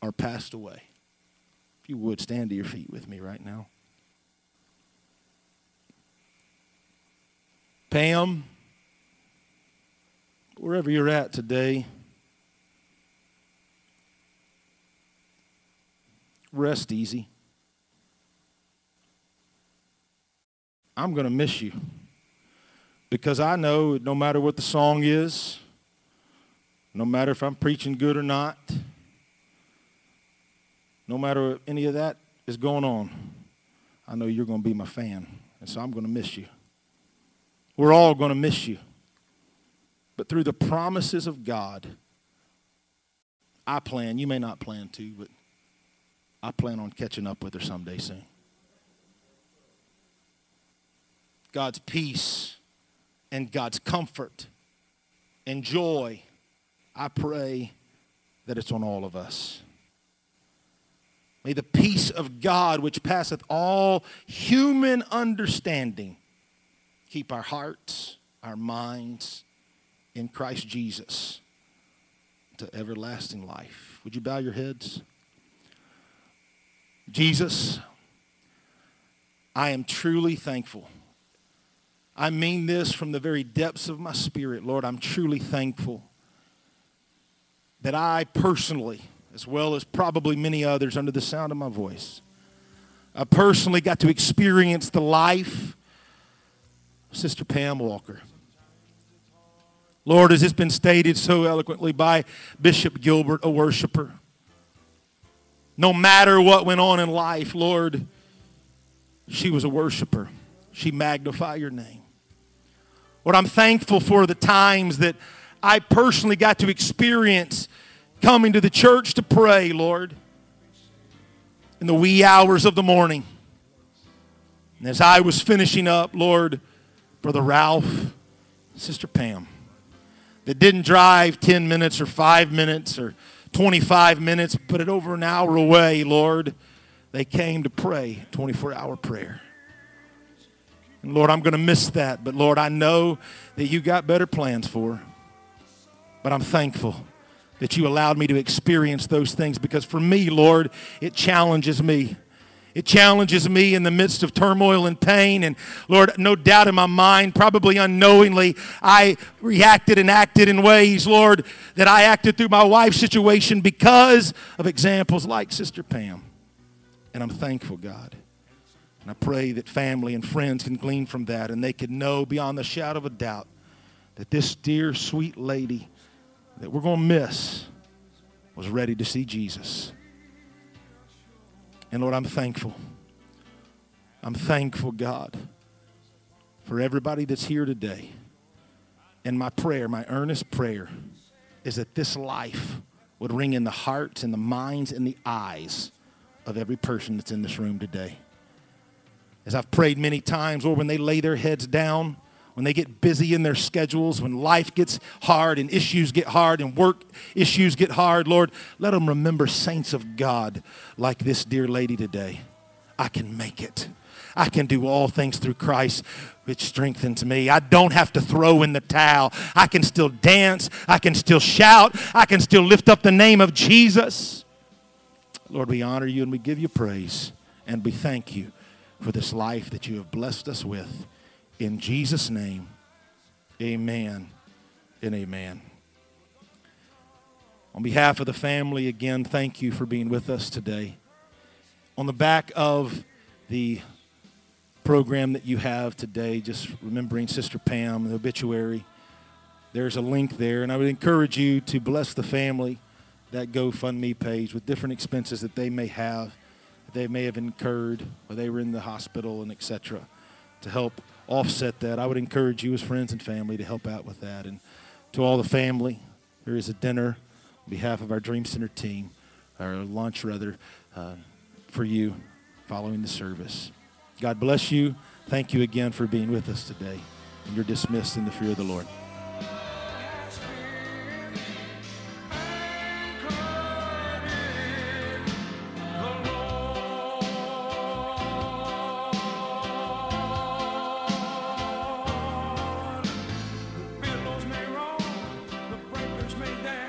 are passed away. If you would, stand to your feet with me right now. Pam, wherever you're at today, rest easy. I'm going to miss you because I know no matter what the song is, no matter if I'm preaching good or not, no matter any of that is going on, I know you're going to be my fan. And so I'm going to miss you. We're all going to miss you. But through the promises of God, I plan, you may not plan to, but I plan on catching up with her someday soon. God's peace and God's comfort and joy, I pray that it's on all of us. May the peace of God, which passeth all human understanding, keep our hearts, our minds, in Christ Jesus to everlasting life. Would you bow your heads? Jesus, I am truly thankful. I mean this from the very depths of my spirit. Lord, I'm truly thankful that I personally, as well as probably many others under the sound of my voice, I personally got to experience the life of Sister Pam Walker. Lord, as it's been stated so eloquently by Bishop Gilbert, a worshiper, no matter what went on in life, Lord, she was a worshiper. She magnified your name. Lord, I'm thankful for the times that I personally got to experience coming to the church to pray, Lord, in the wee hours of the morning. And as I was finishing up, Lord, Brother Ralph, Sister Pam, that didn't drive 10 minutes or 5 minutes or 25 minutes, put it over an hour away, Lord. They came to pray 24 hour prayer. And Lord, I'm going to miss that, but Lord, I know that you got better plans for. But I'm thankful that you allowed me to experience those things because for me, Lord, it challenges me. It challenges me in the midst of turmoil and pain. And Lord, no doubt in my mind, probably unknowingly, I reacted and acted in ways, Lord, that I acted through my wife's situation because of examples like Sister Pam. And I'm thankful, God. And I pray that family and friends can glean from that and they can know beyond the shadow of a doubt that this dear, sweet lady that we're going to miss was ready to see Jesus. And Lord, I'm thankful. I'm thankful, God, for everybody that's here today. And my prayer, my earnest prayer, is that this life would ring in the hearts and the minds and the eyes of every person that's in this room today. As I've prayed many times, or when they lay their heads down, when they get busy in their schedules, when life gets hard and issues get hard and work issues get hard, Lord, let them remember saints of God like this dear lady today. I can make it. I can do all things through Christ, which strengthens me. I don't have to throw in the towel. I can still dance. I can still shout. I can still lift up the name of Jesus. Lord, we honor you and we give you praise and we thank you for this life that you have blessed us with. In Jesus' name, amen and amen. On behalf of the family, again, thank you for being with us today. On the back of the program that you have today, just remembering Sister Pam, the obituary, there's a link there. And I would encourage you to bless the family, that GoFundMe page, with different expenses that they may have, that they may have incurred, or they were in the hospital and etc. To help offset that, I would encourage you as friends and family to help out with that. And to all the family, there is a dinner on behalf of our Dream Center team, or lunch rather, uh, for you following the service. God bless you. Thank you again for being with us today. And you're dismissed in the fear of the Lord.